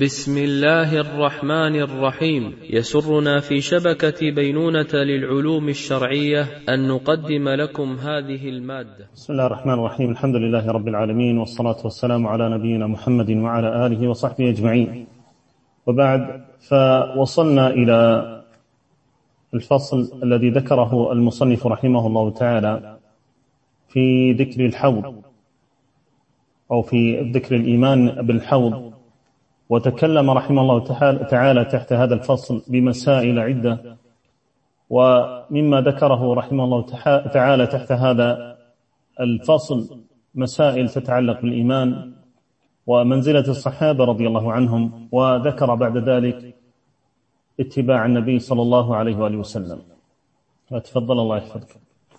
بسم الله الرحمن الرحيم. يسرنا في شبكة بينونة للعلوم الشرعية أن نقدم لكم هذه المادة. بسم الله الرحمن الرحيم. الحمد لله رب العالمين والصلاة والسلام على نبينا محمد وعلى آله وصحبه أجمعين. وبعد فوصلنا إلى الفصل الذي ذكره المصنف رحمه الله تعالى في ذكر الحوض أو في ذكر الإيمان بالحوض. وتكلم رحمه الله تعالى تحت هذا الفصل بمسائل عدة ومما ذكره رحمه الله تعالى تحت هذا الفصل مسائل تتعلق بالإيمان ومنزلة الصحابة رضي الله عنهم وذكر بعد ذلك اتباع النبي صلى الله عليه وآله وسلم. فتفضل الله يحفظك.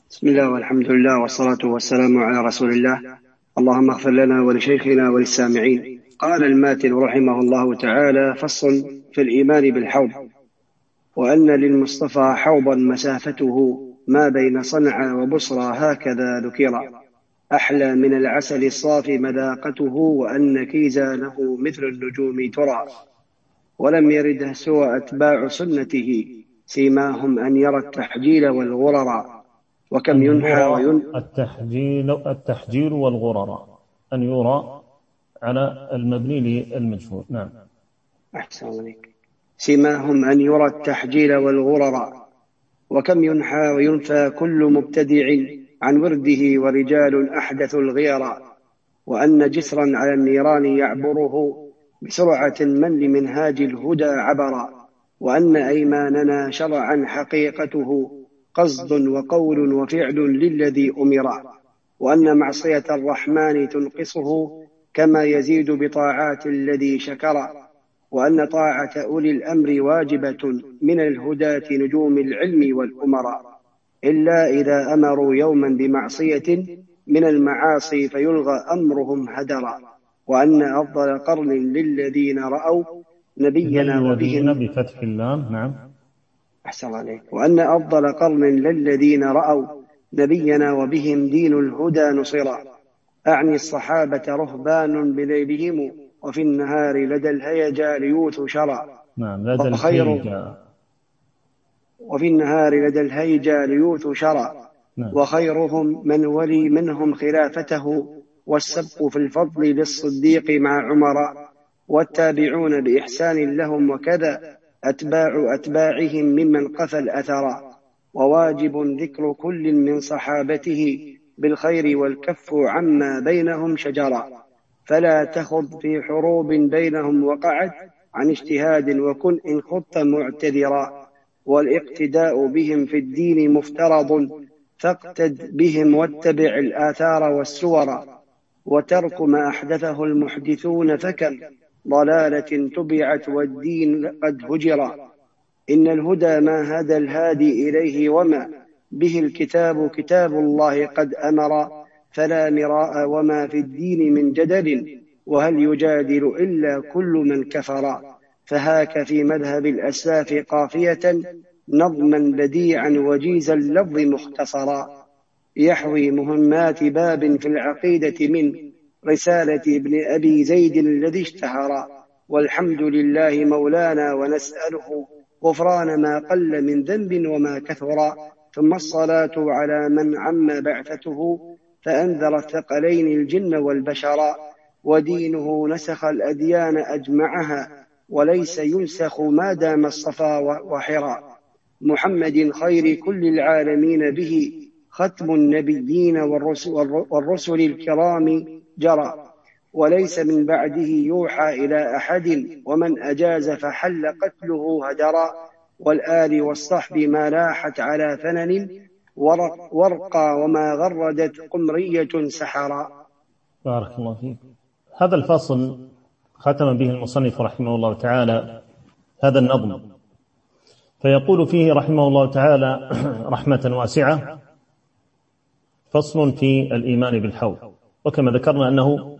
بسم الله والحمد لله والصلاة والسلام على رسول الله. اللهم اغفر لنا ولشيخنا وللسامعين. قال الماتن رحمه الله تعالى فصل في الإيمان بالحوض وأن للمصطفى حوضا مسافته ما بين صنعاء وبصرى هكذا ذكر أحلى من العسل الصافي مذاقته وأن كيزانه مثل النجوم ترى ولم يرده سوى أتباع سنته سيماهم أن يرى التحجيل والغرر وكم ينحى وين التحجيل التحجيل والغرر أن يرى على المبني للمجهول. نعم. أحسن عليك. سماهم أن يرى التحجيل والغرر وكم ينحى وينفى كل مبتدع عن ورده ورجال أحدثوا الغير وأن جسرا على النيران يعبره بسرعة من لمنهاج الهدى عبر وأن أيماننا شرعا حقيقته قصد وقول وفعل للذي أمر وأن معصية الرحمن تنقصه كما يزيد بطاعات الذي شكر وأن طاعة أولي الأمر واجبة من الهداة نجوم العلم والأمراء إلا إذا أمروا يوما بمعصية من المعاصي فيلغى أمرهم هدرا وأن أفضل قرن للذين رأوا نبينا وبهم. بفتح اللام نعم. أحسن عليك وأن أفضل قرن للذين رأوا نبينا وبهم دين الهدى نصرا أعني الصحابة رهبان بليلهم وفي النهار لدى الهيجا ليوث شرا. نعم لدى وخير الهيجا. وفي النهار لدى الهيجا ليوث شرا. نعم. وخيرهم من ولي منهم خلافته والسبق في الفضل للصديق مع عمر. والتابعون بإحسان لهم وكذا أتباع أتباعهم ممن قفى الأثر وواجب ذكر كل من صحابته بالخير والكف عما بينهم شجرا. فلا تخض في حروب بينهم وقعت عن اجتهاد وكن إن خضت معتذرا. والإقتداء بهم في الدين مفترض فاقتد بهم واتبع الآثار والسور. وترك ما أحدثه المحدثون فكم ضلالة تبعت والدين قد هجر. إن الهدى ما هدى الهادي إليه وما به الكتاب كتاب الله قد أمر فلا مراء وما في الدين من جدل وهل يجادل إلا كل من كفر. فهاك في مذهب الأسلاف قافية نظما بديعا وجيز اللفظ مختصرا. يحوي مهمات باب في العقيدة من رسالة ابن أبي زيد الذي اشتهر. والحمد لله مولانا ونسأله غفران ما قل من ذنب وما كثر. ثم الصلاة على من عم بعثته فأنذر الثقلين الجن والبشر ودينه نسخ الأديان أجمعها وليس ينسخ ما دام الصفا وحرا. محمد خير كل العالمين به ختم النبيين والرسل, الكرام جرى. وليس من بعده يوحى إلى أحد ومن أجاز فحل قتله هدرا. والآل والصحب ما لاحت على ورق ورقى وما غردت قمرية سحرا. بارك الله فيك. هذا الفصل ختم به المصنف رحمه الله تعالى هذا النظم. فيقول فيه رحمه الله تعالى رحمة واسعة. فصل في الإيمان بالحوض. وكما ذكرنا أنه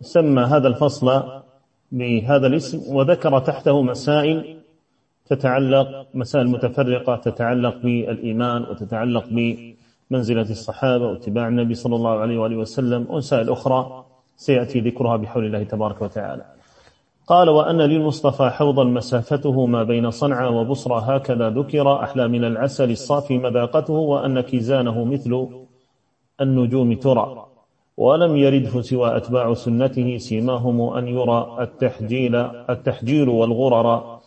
سمى هذا الفصل بهذا الاسم وذكر تحته مسائل تتعلق مسائل متفرقة تتعلق بالإيمان وتتعلق بمنزلة الصحابة واتباع النبي صلى الله عليه وآله وسلم ومسائل أخرى سيأتي ذكرها بحول الله تبارك وتعالى. قال وأن للمصطفى حوضا مسافته ما بين صنعاء وبصرى هكذا ذكر أحلى من العسل الصافي مذاقته وأن كيزانه مثل النجوم ترى. ولم يرده سوى أتباع سنته سيماهم أن يرى التحجيل, التحجيل والغرر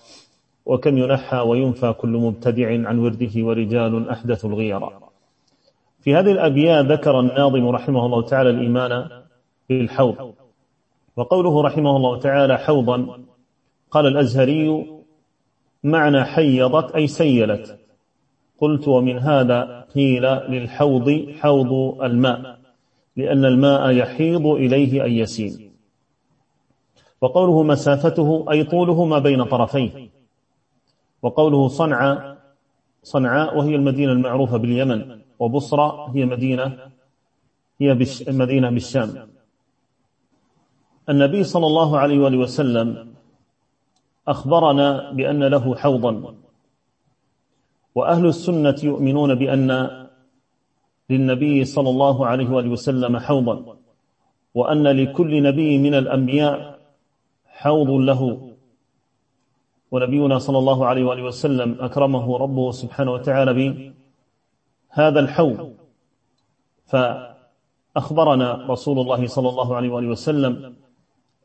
وكم ينحى وينفى كل مبتدع عن ورده ورجال أحدث الغيرة. في هذه الأبيات ذكر الناظم رحمه الله تعالى الإيمان بالحوض. وقوله رحمه الله تعالى حوضا قال الأزهري معنى حيضت أي سيلت. قلت ومن هذا قيل للحوض حوض الماء لأن الماء يحيض إليه أي يسيل. وقوله مسافته أي طوله ما بين طرفيه. وقوله صنعاء صنعاء وهي المدينة المعروفة باليمن وبصرى هي مدينة هي مدينة بالشام. النبي صلى الله عليه وآله وسلم أخبرنا بأن له حوضا. وأهل السنة يؤمنون بأن للنبي صلى الله عليه وآله وسلم حوضا وأن لكل نبي من الأنبياء حوض له. ونبينا صلى الله عليه وآله وسلم أكرمه ربه سبحانه وتعالى بهذا الحوض. فأخبرنا رسول الله صلى الله عليه وآله وسلم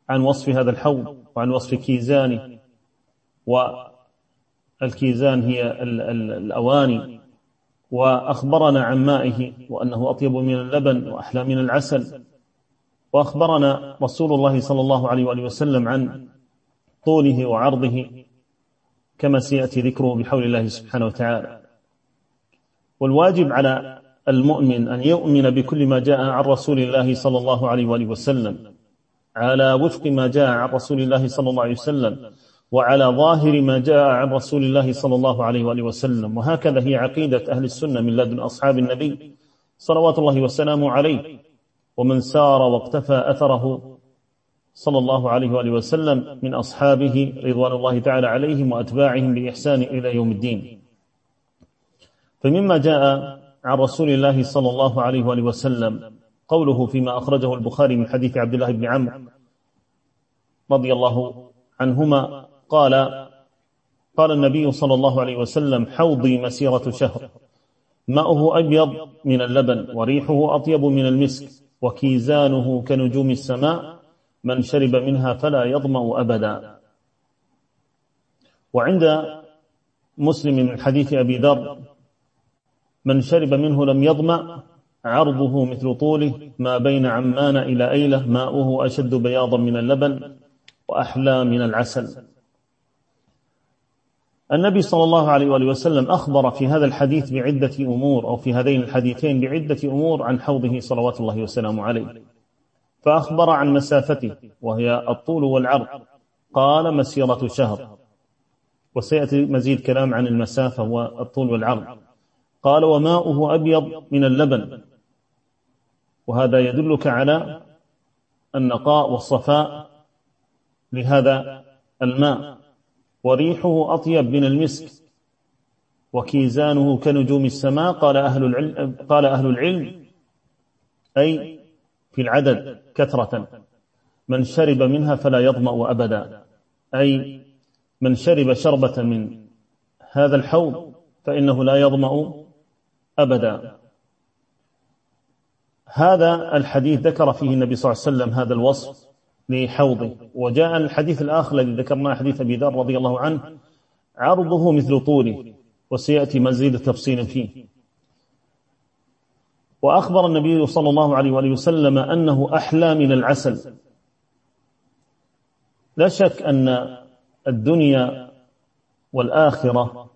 عن وصف هذا الحوض وعن وصف كيزانه. والكيزان هي الأواني. وأخبرنا عن مائه وأنه أطيب من اللبن وأحلى من العسل. وأخبرنا رسول الله صلى الله عليه وآله وسلم عن طوله وعرضه. كما سيأتي ذكره بحول الله سبحانه وتعالى. والواجب على المؤمن أن يؤمن بكل ما جاء عن رسول الله صلى الله عليه وآله وسلم على وفق ما جاء عن رسول الله صلى الله عليه وسلم وعلى ظاهر ما جاء عن رسول الله صلى الله عليه وآله وسلم. وهكذا هي عقيدة أهل السنة من لدن أصحاب النبي صلوات الله وسلامه عليه. ومن سار واقتفى أثره صلى الله عليه وآله وسلم من أصحابه رضوان الله تعالى عليهم وأتباعهم بإحسان إلى يوم الدين. فمما جاء عن رسول الله صلى الله عليه وآله وسلم قوله فيما أخرجه البخاري من حديث عبد الله بن عمرو رضي الله عنهما قال قال النبي صلى الله عليه وسلم حوضي مسيرة شهر. ماؤه أبيض من اللبن وريحه أطيب من المسك وكيزانه كنجوم السماء من شرب منها فلا يظمأ أبدا. وعند مسلم من حديث أبي ذر من شرب منه لم يظمأ عرضه مثل طوله ما بين عمان إلى أيلة ماؤه أشد بياضا من اللبن وأحلى من العسل. النبي صلى الله عليه وآله وسلم أخبر في هذا الحديث بعدة أمور أو في هذين الحديثين بعدة أمور عن حوضه صلوات الله وسلامه عليه. فأخبر عن مسافته وهي الطول والعرض. قال مسيرة شهر. وسيأتي مزيد كلام عن المسافة والطول والعرض. قال وماؤه أبيض من اللبن. وهذا يدلك على النقاء والصفاء لهذا الماء. وريحه أطيب من المسك. وكيزانه كنجوم السماء. قال أهل العلم, قال أهل العلم أي في العدد كثرة. من شرب منها فلا يظمأ أبدا. أي من شرب شربة من هذا الحوض فإنه لا يظمأ أبدا. هذا الحديث ذكر فيه النبي صلى الله عليه وسلم هذا الوصف لحوضه. وجاء الحديث الآخر الذي ذكرناه حديث أبي ذر رضي الله عنه. عرضه مثل طوله وسيأتي مزيد تفصيل فيه. وأخبر النبي صلى الله عليه وآله وسلم أنه أحلى من العسل. لا شك أن الدنيا والآخرة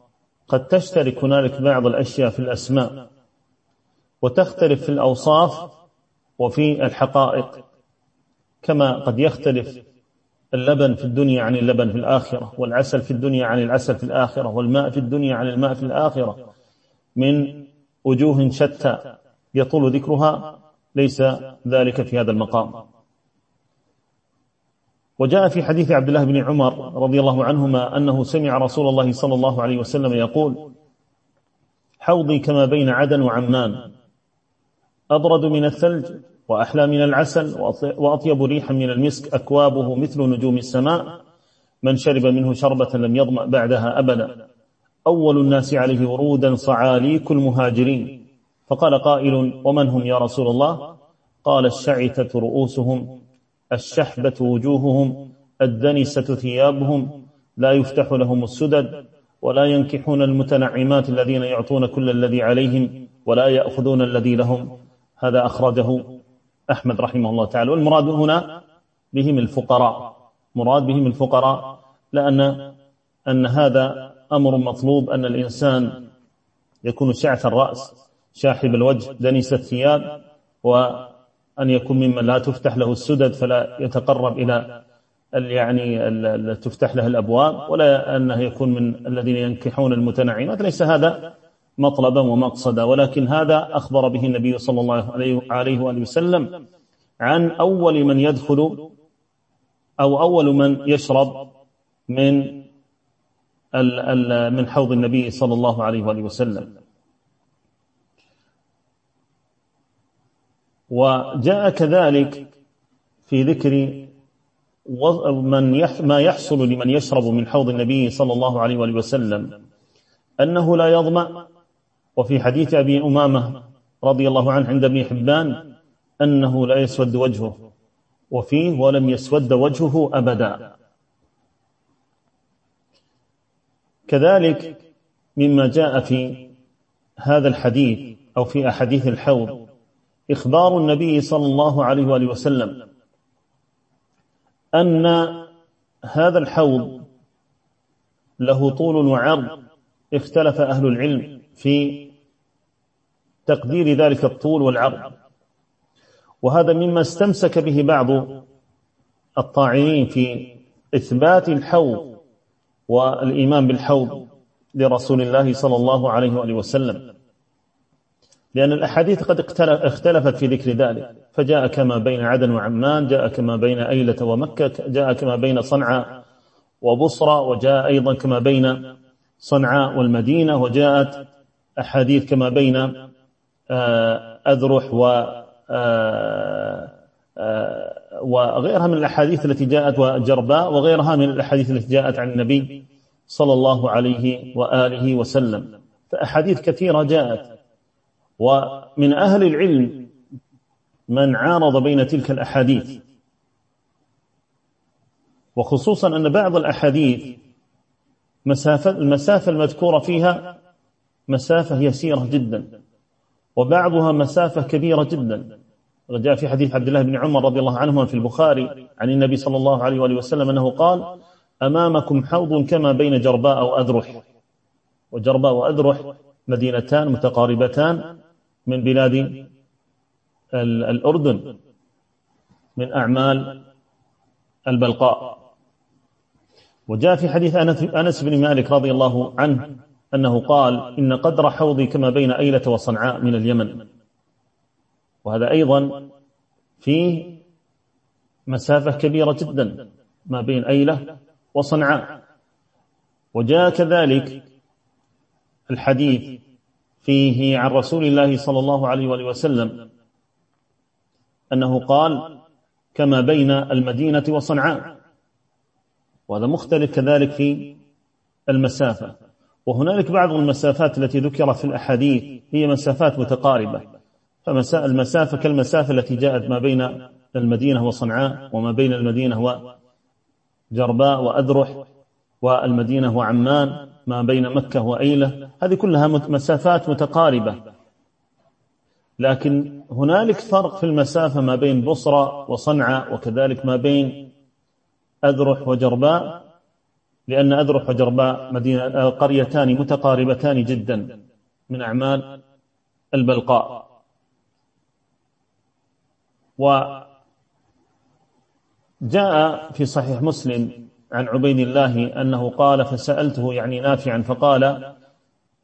قد تشترك هنالك بعض الأشياء في الأسماء وتختلف في الأوصاف وفي الحقائق كما قد يختلف اللبن في الدنيا عن اللبن في الآخرة والعسل في الدنيا عن العسل في الآخرة والماء في الدنيا عن الماء في الآخرة من وجوه شتى. يطول ذكرها ليس ذلك في هذا المقام. وجاء في حديث عبد الله بن عمر رضي الله عنهما أنه سمع رسول الله صلى الله عليه وسلم يقول حوضي كما بين عدن وعمان أبرد من الثلج وأحلى من العسل وأطيب ريحا من المسك أكوابه مثل نجوم السماء من شرب منه شربة لم يظمأ بعدها أبدا أول الناس عليه ورودا صعاليك المهاجرين. فقال قائل ومن هم يا رسول الله؟ قال الشعثة رؤوسهم الشحبة وجوههم الدنسة ثيابهم لا يفتح لهم السدد ولا ينكحون المتنعمات الذين يعطون كل الذي عليهم ولا يأخذون الذي لهم. هذا أخرجه أحمد رحمه الله تعالى. والمراد هنا بهم الفقراء. مراد بهم الفقراء لأن أن هذا أمر مطلوب أن الإنسان يكون شعث الرأس. شاحب الوجه دنيس الثياب وأن يكون ممن لا تفتح له السدد فلا يتقرب إلى يعني تفتح له الأبواب ولا أنه يكون من الذين ينكحون المتنعمات ليس هذا مطلبا ومقصدا ولكن هذا أخبر به النبي صلى الله عليه وآله وسلم عن أول من يدخل أو أول من يشرب من من حوض النبي صلى الله عليه وآله وسلم. وجاء كذلك في ذكر من ما يحصل لمن يشرب من حوض النبي صلى الله عليه وآله وسلم أنه لا يظمأ. وفي حديث أبي أمامة رضي الله عنه عند ابن حبان أنه لا يسود وجهه. وفيه ولم يسود وجهه أبدا. كذلك مما جاء في هذا الحديث أو في أحاديث الحوض إخبار النبي صلى الله عليه وآله وسلم أن هذا الحوض له طول وعرض اختلف أهل العلم في تقدير ذلك الطول والعرض. وهذا مما استمسك به بعض الطاعنين في إثبات الحوض والإيمان بالحوض لرسول الله صلى الله عليه وآله وسلم. لأن الأحاديث قد اختلفت في ذكر ذلك. فجاء كما بين عدن وعمان جاء كما بين أيلة ومكة جاء كما بين صنعاء وبصرى وجاء أيضا كما بين صنعاء والمدينة وجاءت أحاديث كما بين آه، أذرح و آه، آه، وغيرها من الأحاديث التي جاءت وجرباء وغيرها من الأحاديث التي جاءت عن النبي صلى الله عليه وآله وسلم. فأحاديث كثيرة جاءت. ومن أهل العلم من عارض بين تلك الأحاديث. وخصوصا أن بعض الأحاديث مسافة المسافة المذكورة فيها مسافة يسيرة جدا وبعضها مسافة كبيرة جدا. وجاء في حديث عبد الله بن عمر رضي الله عنهما في البخاري عن النبي صلى الله عليه وآله وسلم أنه قال أمامكم حوض كما بين جرباء وأذرح. وجرباء وأذرح مدينتان متقاربتان من بلاد الأردن من أعمال البلقاء. وجاء في حديث أنس بن مالك رضي الله عنه أنه قال إن قدر حوضي كما بين أيلة وصنعاء من اليمن. وهذا أيضا فيه مسافة كبيرة جدا ما بين أيلة وصنعاء. وجاء كذلك الحديث فيه عن رسول الله صلى الله عليه وآله وسلم أنه قال كما بين المدينة وصنعاء. وهذا مختلف كذلك في المسافة. وهنالك بعض المسافات التي ذكرت في الأحاديث هي مسافات متقاربة. فالمسافة كالمسافة التي جاءت ما بين المدينة وصنعاء وما بين المدينة وجرباء وأذرح. والمدينة وعمان ما بين مكة وأيلة هذه كلها مسافات متقاربة. لكن هنالك فرق في المسافة ما بين بصرى وصنعاء وكذلك ما بين أذرح وجرباء لأن أذرح وجرباء مدينة قريتان متقاربتان جدا من أعمال البلقاء. وجاء في صحيح مسلم عن عبيد الله أنه قال فسألته يعني نافعا فقال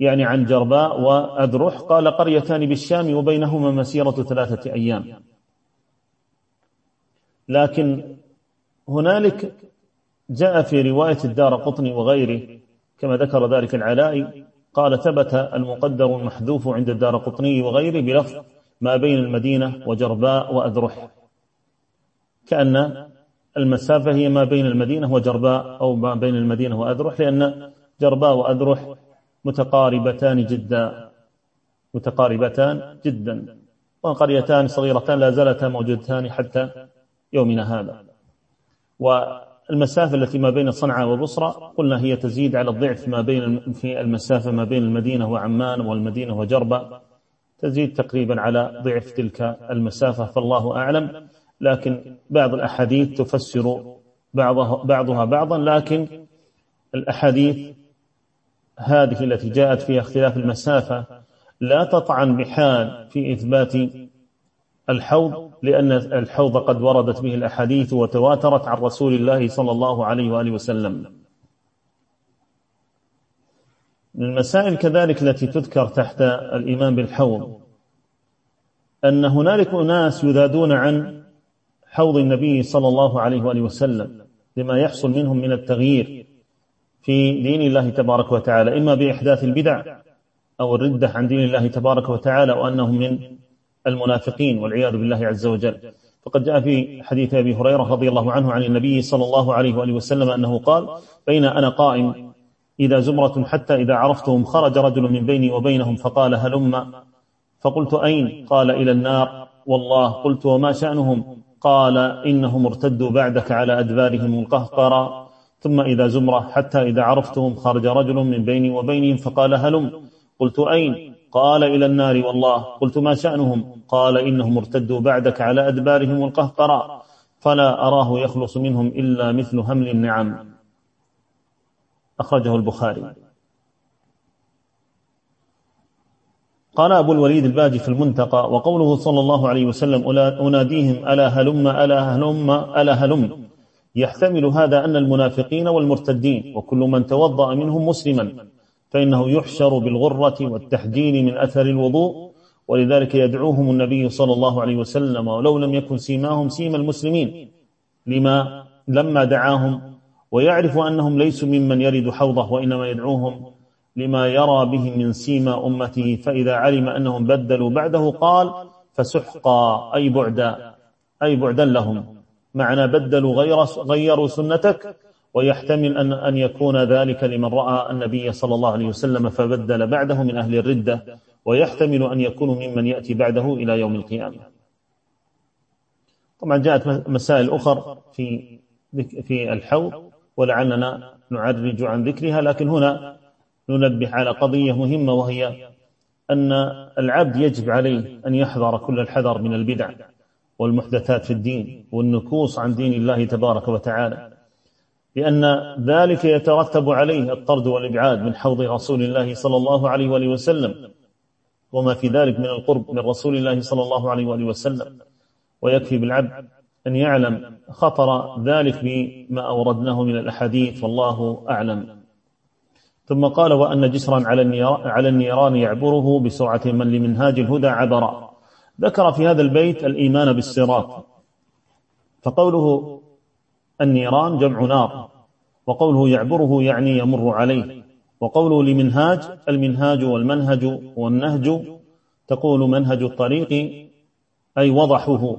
يعني عن جرباء وأذرح قال قريتان بالشام وبينهما مسيرة ثلاثة أيام. لكن هنالك جاء في رواية الدار قطني وغيره كما ذكر ذلك العلائي قال ثبت المقدر المحذوف عند الدار قطني وغيره بلفظ ما بين المدينة وجرباء وأذرح كأن المسافة هي ما بين المدينة وجرباء أو ما بين المدينة وأذرح لأن جرباء وأذرح متقاربتان جدا متقاربتان جدا وقريتان صغيرتان لا زالتا موجودتان حتى يومنا هذا. والمسافة التي ما بين صنعاء وبصرة قلنا هي تزيد على الضعف ما بين في المسافة ما بين المدينة وعمان والمدينة وجربة تزيد تقريبا على ضعف تلك المسافة فالله أعلم. لكن بعض الأحاديث تفسر بعضها, بعضها بعضا لكن الأحاديث هذه التي جاءت فيها اختلاف المسافة لا تطعن بحال في إثبات الحوض لأن الحوض قد وردت به الأحاديث وتواترت عن رسول الله صلى الله عليه وآله وسلم. من المسائل كذلك التي تذكر تحت الإيمان بالحوض أن هنالك أناس يذادون عن حوض النبي صلى الله عليه وآله وسلم لما يحصل منهم من التغيير في دين الله تبارك وتعالى إما بإحداث البدع أو الردة عن دين الله تبارك وتعالى وأنهم من المنافقين والعياذ بالله عز وجل. فقد جاء في حديث أبي هريرة رضي الله عنه عن النبي صلى الله عليه وآله وسلم أنه قال بين أنا قائم إذا زمرة حتى إذا عرفتهم خرج رجل من بيني وبينهم فقال هلم؟ فقلت أين؟ قال إلى النار. والله قلت وما شأنهم؟ قال إنهم ارتدوا بعدك على أدبارهم القهقرا ثم إذا زمرة حتى إذا عرفتهم خرج رجل من بيني وبينهم فقال هلم. قلت أين؟ قال إلى النار والله قلت ما شأنهم؟ قال إنهم ارتدوا بعدك على أدبارهم القهقرا فلا أراه يخلص منهم إلا مثل همل النعم. أخرجه البخاري. قال أبو الوليد الباجي في المنتقى وقوله صلى الله عليه وسلم أناديهم ألا هلم ألا هلم ألا هلم. يحتمل هذا أن المنافقين والمرتدين وكل من توضأ منهم مسلما فإنه يحشر بالغرة والتحجيل من أثر الوضوء ولذلك يدعوهم النبي صلى الله عليه وسلم ولو لم يكن سيماهم سيم المسلمين لما لما دعاهم؟ ويعرف أنهم ليسوا ممن يرد حوضه وإنما يدعوهم لما يرى به من سيما أمته فإذا علم أنهم بدلوا بعده قال فسحقا أي بعدا أي بعدا لهم. معنى بدلوا غير غيروا سنتك ويحتمل أن أن يكون ذلك لمن رأى النبي صلى الله عليه وسلم فبدل بعده من أهل الردة ويحتمل أن يكونوا ممن يأتي بعده إلى يوم القيامة. طبعا جاءت مسائل أخر في في الحوض ولعلنا نعرج عن ذكرها لكن هنا ننبه على قضية مهمة وهي أن العبد يجب عليه أن يحذر كل الحذر من البدع والمحدثات في الدين والنكوص عن دين الله تبارك وتعالى لأن ذلك يترتب عليه الطرد والإبعاد من حوض رسول الله صلى الله عليه وآله وسلم وما في ذلك من القرب من رسول الله صلى الله عليه وآله وسلم. ويكفي بالعبد أن يعلم خطر ذلك بما أوردناه من الأحاديث والله أعلم. ثم قال وأن جسرا على النيران يعبره بسرعة من لمنهاج الهدى عبر ذكر في هذا البيت الإيمان بالصراط. فقوله النيران جمع نار وقوله يعبره يعني يمر عليه وقوله لمنهاج المنهاج والمنهج والنهج تقول منهج الطريق أي وضحه.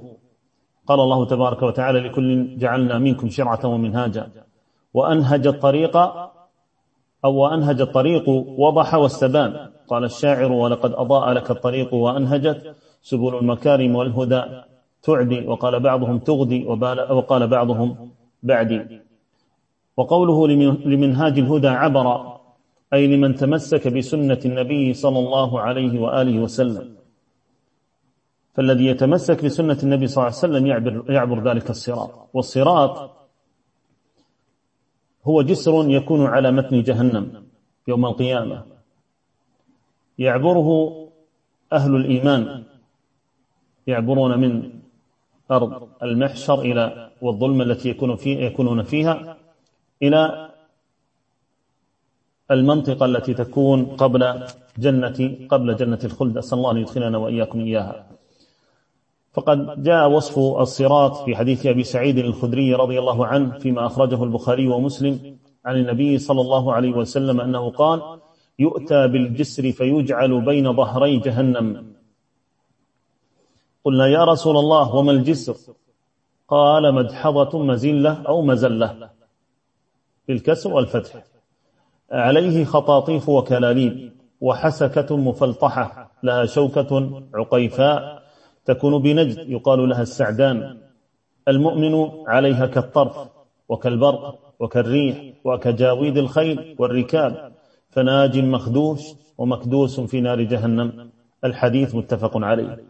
قال الله تبارك وتعالى لكل جعلنا منكم شرعة ومنهاجا. وأنهج الطريق أو أنهج الطريق وضح واستبان. قال الشاعر ولقد أضاء لك الطريق وأنهجت. سبل المكارم والهدى تعدي. وقال بعضهم تغدي. وقال بعضهم بعدي. وقوله لمنهاج الهدى عبر أي لمن تمسك بسنة النبي صلى الله عليه وآله وسلم. فالذي يتمسك بسنة النبي صلى الله عليه وسلم يعبر, يعبر ذلك الصراط. والصراط هو جسر يكون على متن جهنم يوم القيامة. يعبره أهل الإيمان يعبرون من أرض المحشر إلى والظلمة التي يكون في يكونون فيها إلى المنطقة التي تكون قبل جنة قبل جنة الخلد. أسأل الله أن يدخلنا وإياكم إياها. فقد جاء وصف الصراط في حديث أبي سعيد الخدري رضي الله عنه فيما أخرجه البخاري ومسلم عن النبي صلى الله عليه وسلم أنه قال يؤتى بالجسر فيجعل بين ظهري جهنم. قلنا يا رسول الله وما الجسر؟ قال مدحضة مزلة أو مزلة. بالكسر والفتح. عليه خطاطيف وكلاليب وحسكة مفلطحة لها شوكة عقيفاء تكون بنجد يقال لها السعدان. المؤمن عليها كالطرف وكالبرق وكالريح وكجاويد الخيل والركاب فناج مخدوش ومكدوس في نار جهنم. الحديث متفق عليه.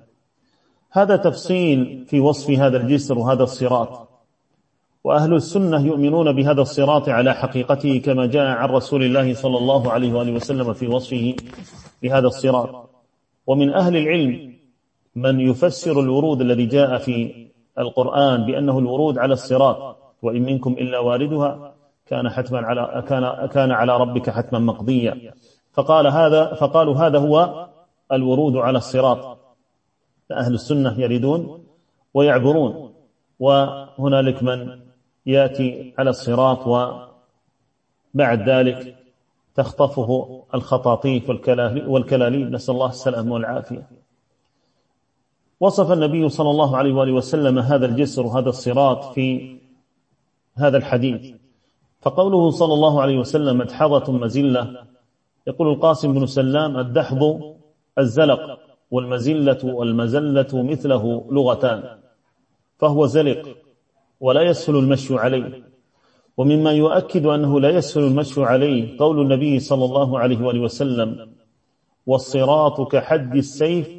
هذا تفصيل في وصف هذا الجسر وهذا الصراط. وأهل السنة يؤمنون بهذا الصراط على حقيقته كما جاء عن رسول الله صلى الله عليه وآله وسلم في وصفه بهذا الصراط. ومن أهل العلم من يفسر الورود الذي جاء في القرآن بأنه الورود على الصراط وإن منكم إلا واردها كان حتما على كان كان على ربك حتما مقضيا. فقال هذا فقالوا هذا هو الورود على الصراط. أهل السنة يردون ويعبرون. وهنالك من يأتي على الصراط وبعد ذلك تخطفه الخطاطيف والكلاليب نسأل الله السلامة والعافية. وصف النبي صلى الله عليه وآله وسلم هذا الجسر وهذا الصراط في هذا الحديث. فقوله صلى الله عليه وسلم مدحضة مزلة يقول القاسم بن سلام الدحض الزلق والمزلة والمزلة مثله لغتان فهو زلق ولا يسهل المشي عليه. ومما يؤكد أنه لا يسهل المشي عليه قول النبي صلى الله عليه وآله وسلم والصراط كحد السيف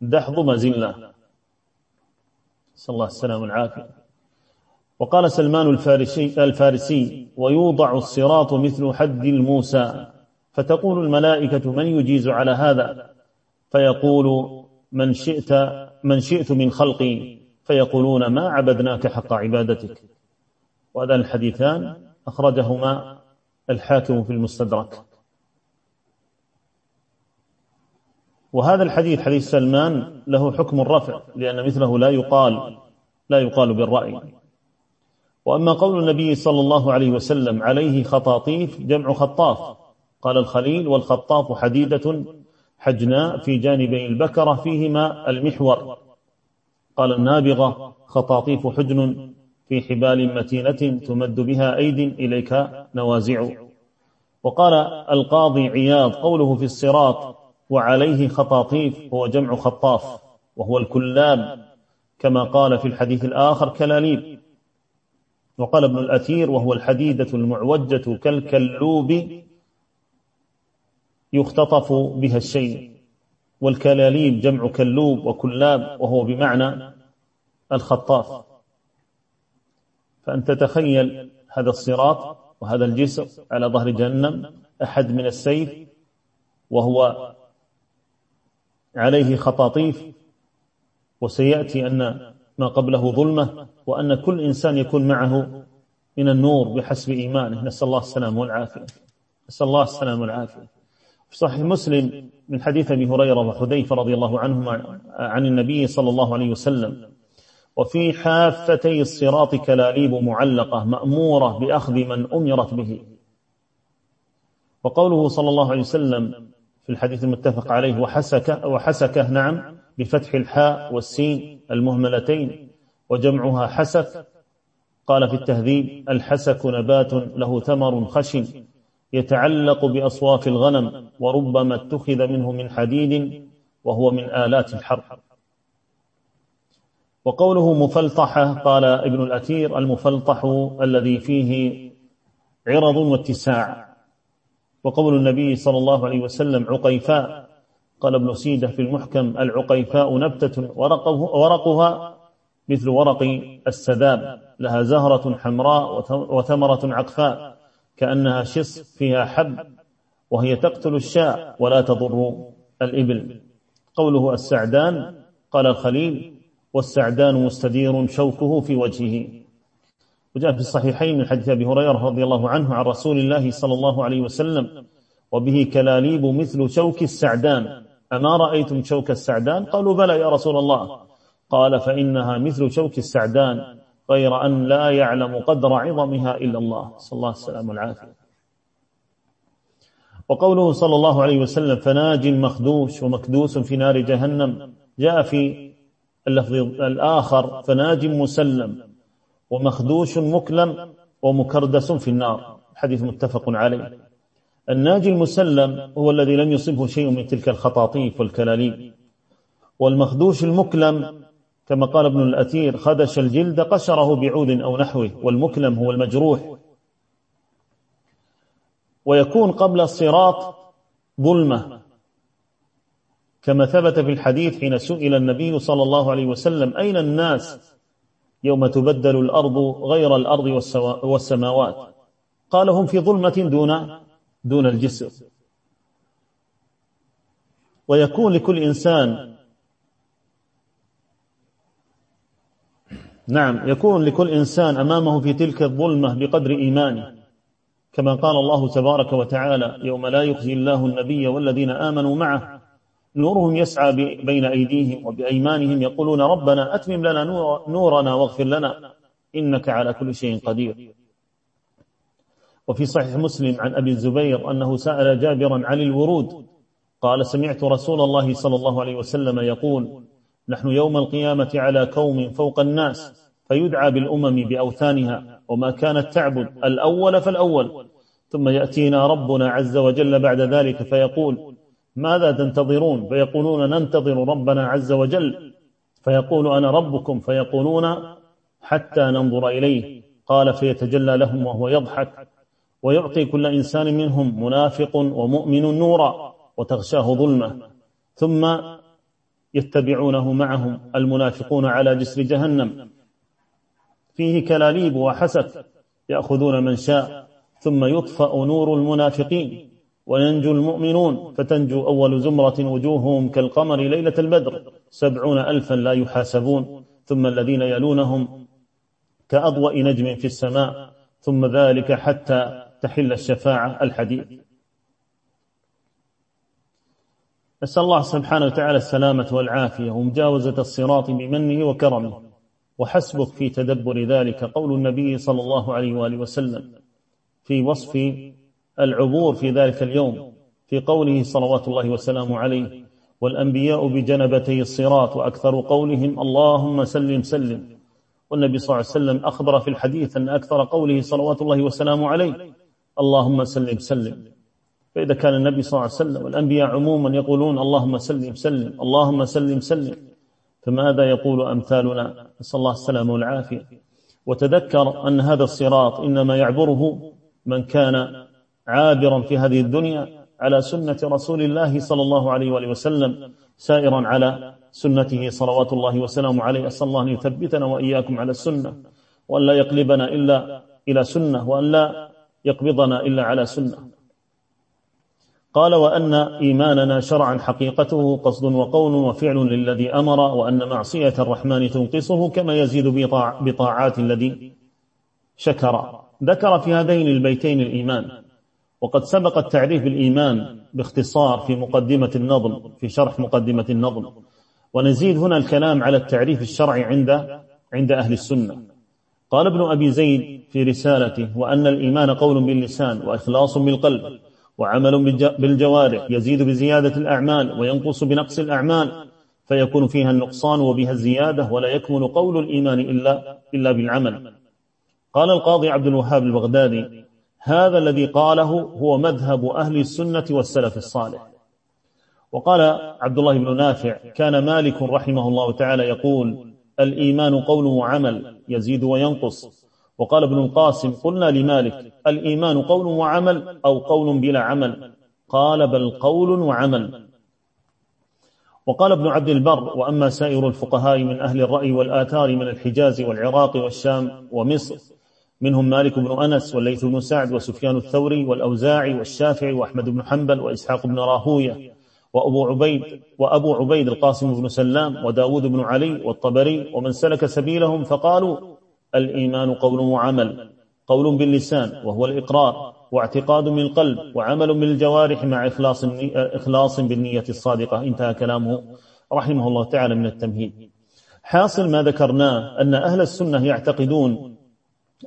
دحض مزلة صلى الله السلام العافية وقال سلمان الفارسي, الفارسي ويوضع الصراط مثل حد الموسى. فتقول الملائكة من يجيز على هذا؟ فيقول من شئت من شئت من خلقي. فيقولون ما عبدناك حق عبادتك. وهذان الحديثان أخرجهما الحاكم في المستدرك. وهذا الحديث حديث سلمان له حكم الرفع لأن مثله لا يقال لا يقال بالرأي. وأما قول النبي صلى الله عليه وسلم عليه خطاطيف جمع خطاف. قال الخليل والخطاف حديدة حجناء في جانبي البكرة فيهما المحور. قال النابغة خطاطيف حجن في حبال متينة تمد بها أيد إليك نوازع. وقال القاضي عياض قوله في الصراط وعليه خطاطيف هو جمع خطاف وهو الكلاب كما قال في الحديث الآخر كلاليب. وقال ابن الأثير وهو الحديدة المعوجة كالكلوب يختطف بها الشيء. والكلاليب جمع كلوب وكلاب وهو بمعنى الخطاف. فأنت تخيل هذا الصراط وهذا الجسر على ظهر جهنم أحد من السيف وهو عليه خطاطيف وسيأتي أن ما قبله ظلمة وأن كل إنسان يكون معه من النور بحسب إيمانه. نسأل الله السلام والعافية. نسأل الله السلام والعافية. في صحيح مسلم من حديث أبي هريرة وحذيفة رضي الله عنهما عن النبي صلى الله عليه وسلم وفي حافتي الصراط كلاليب معلقة مأمورة بأخذ من أمرت به. وقوله صلى الله عليه وسلم في الحديث المتفق عليه وحسكه, وحسكه نعم بفتح الحاء والسين المهملتين وجمعها حسك. قال في التهذيب الحسك نبات له ثمر خشن يتعلق بأصواف الغنم وربما اتخذ منه من حديد وهو من آلات الحرب وقوله مفلطحة قال ابن الأثير المفلطح الذي فيه عرض واتساع. وقول النبي صلى الله عليه وسلم عقيفاء. قال ابن سيدة في المحكم العقيفاء نبتة ورقه ورقها مثل ورق السداب لها زهرة حمراء وثمرة عقفاء كأنها شص فيها حب وهي تقتل الشاء ولا تضر الإبل. قوله السعدان قال الخليل والسعدان مستدير شوكه في وجهه. وجاء في الصحيحين من حديث أبي هريرة رضي الله عنه عن رسول الله صلى الله عليه وسلم وبه كلاليب مثل شوك السعدان. أما رأيتم شوك السعدان؟ قالوا بلى يا رسول الله. قال فإنها مثل شوك السعدان غير أن لا يعلم قدر عظمها إلا الله. صلى الله السلام والعافية. وقوله صلى الله عليه وسلم فناج مخدوش ومكدوس في نار جهنم. جاء في اللفظ الآخر فناج مسلم. ومخدوش مكلم ومكردس في النار. حديث متفق عليه. الناجي المسلم هو الذي لم يصبه شيء من تلك الخطاطيف والكلاليب. والمخدوش المكلم كما قال ابن الأثير خدش الجلد قشره بعود أو نحوه والمكلم هو المجروح. ويكون قبل الصراط ظلمة. كما ثبت في الحديث حين سئل النبي صلى الله عليه وسلم أين الناس يوم تبدل الأرض غير الأرض والسماوات. قال هم في ظلمة دون دون الجسر. ويكون لكل إنسان نعم يكون لكل إنسان أمامه في تلك الظلمة بقدر إيمانه. كما قال الله تبارك وتعالى يوم لا يخزي الله النبي والذين آمنوا معه نورهم يسعى بين أيديهم وبأيمانهم يقولون ربنا أتمم لنا نورنا واغفر لنا إنك على كل شيء قدير. وفي صحيح مسلم عن أبي الزبير أنه سأل جابرا عن الورود. قال سمعت رسول الله صلى الله عليه وسلم يقول نحن يوم القيامة على كوم فوق الناس فيدعى بالأمم بأوثانها وما كانت تعبد الأول فالأول. ثم يأتينا ربنا عز وجل بعد ذلك فيقول ماذا تنتظرون؟ فيقولون ننتظر ربنا عز وجل. فيقول أنا ربكم؟ فيقولون حتى ننظر إليه. قال فيتجلى لهم وهو يضحك. ويعطي كل إنسان منهم منافق ومؤمن نورا وتغشاه ظلمة. ثم يتبعونه معهم المنافقون على جسر جهنم. فيه كلاليب وحسد. يأخذون من شاء. ثم يطفأ نور المنافقين. وينجو المؤمنون فتنجو أول زمرة وجوههم كالقمر ليلة البدر سبعون ألفا لا يحاسبون ثم الذين يلونهم كأضوء نجم في السماء ثم ذلك حتى تحل الشفاعة الحديث. نسأل الله سبحانه وتعالى السلامة والعافية ومجاوزة الصراط بمنه وكرمه وحسبك في تدبر ذلك قول النبي صلى الله عليه وآله وسلم في وصف العبور في ذلك اليوم في قوله صلوات الله وسلامه عليه والأنبياء بجنبتي الصراط وأكثر قولهم اللهم سلم سلم. والنبي صلى الله عليه وسلم أخبر في الحديث أن أكثر قوله صلوات الله وسلامه عليه اللهم سلم سلم. فإذا كان النبي صلى الله عليه وسلم والأنبياء عموما يقولون اللهم سلم سلم اللهم سلم سلم. فماذا يقول أمثالنا؟ نسأل الله السلامة والعافية. وتذكر أن هذا الصراط إنما يعبره من كان عابرا في هذه الدنيا على سنة رسول الله صلى الله عليه وآله وسلم سائرا على سنته صلوات الله وسلامه عليه. أسأل الله أن يثبتنا وإياكم على السنة وأن لا يقلبنا إلا إلى سنة وأن لا يقبضنا إلا على سنة. قال وأن إيماننا شرعا حقيقته قصد وقول وفعل للذي أمر وأن معصية الرحمن تنقصه كما يزيد بطاعات الذي شكر. ذكر في هذين البيتين الإيمان. وقد سبق التعريف بالإيمان باختصار في مقدمة النظم في شرح مقدمة النظم. ونزيد هنا الكلام على التعريف الشرعي عند عند أهل السنة. قال ابن أبي زيد في رسالته وأن الإيمان قول باللسان وإخلاص بالقلب وعمل بالجوارح يزيد بزيادة الأعمال وينقص بنقص الأعمال فيكون فيها النقصان وبها الزيادة ولا يكمل قول الإيمان إلا, إلا بالعمل. قال القاضي عبد الوهاب البغدادي هذا الذي قاله هو مذهب أهل السنة والسلف الصالح. وقال عبد الله بن نافع كان مالك رحمه الله تعالى يقول الإيمان قول وعمل يزيد وينقص. وقال ابن القاسم قلنا لمالك الإيمان قول وعمل أو قول بلا عمل؟ قال بل قول وعمل. وقال ابن عبد البر وأما سائر الفقهاء من أهل الرأي والآثار من الحجاز والعراق والشام ومصر منهم مالك بن أنس والليث بن سعد وسفيان الثوري والأوزاعي والشافعي وأحمد بن حنبل وإسحاق بن راهوية وأبو عبيد وأبو عبيد القاسم بن سلام وداود بن علي والطبري ومن سلك سبيلهم فقالوا الإيمان قول وعمل قول باللسان وهو الإقرار واعتقاد بالقلب وعمل بالجوارح مع إخلاص, إخلاص بالنية الصادقة انتهى كلامه رحمه الله تعالى من التمهيد. حاصل ما ذكرناه أن أهل السنة يعتقدون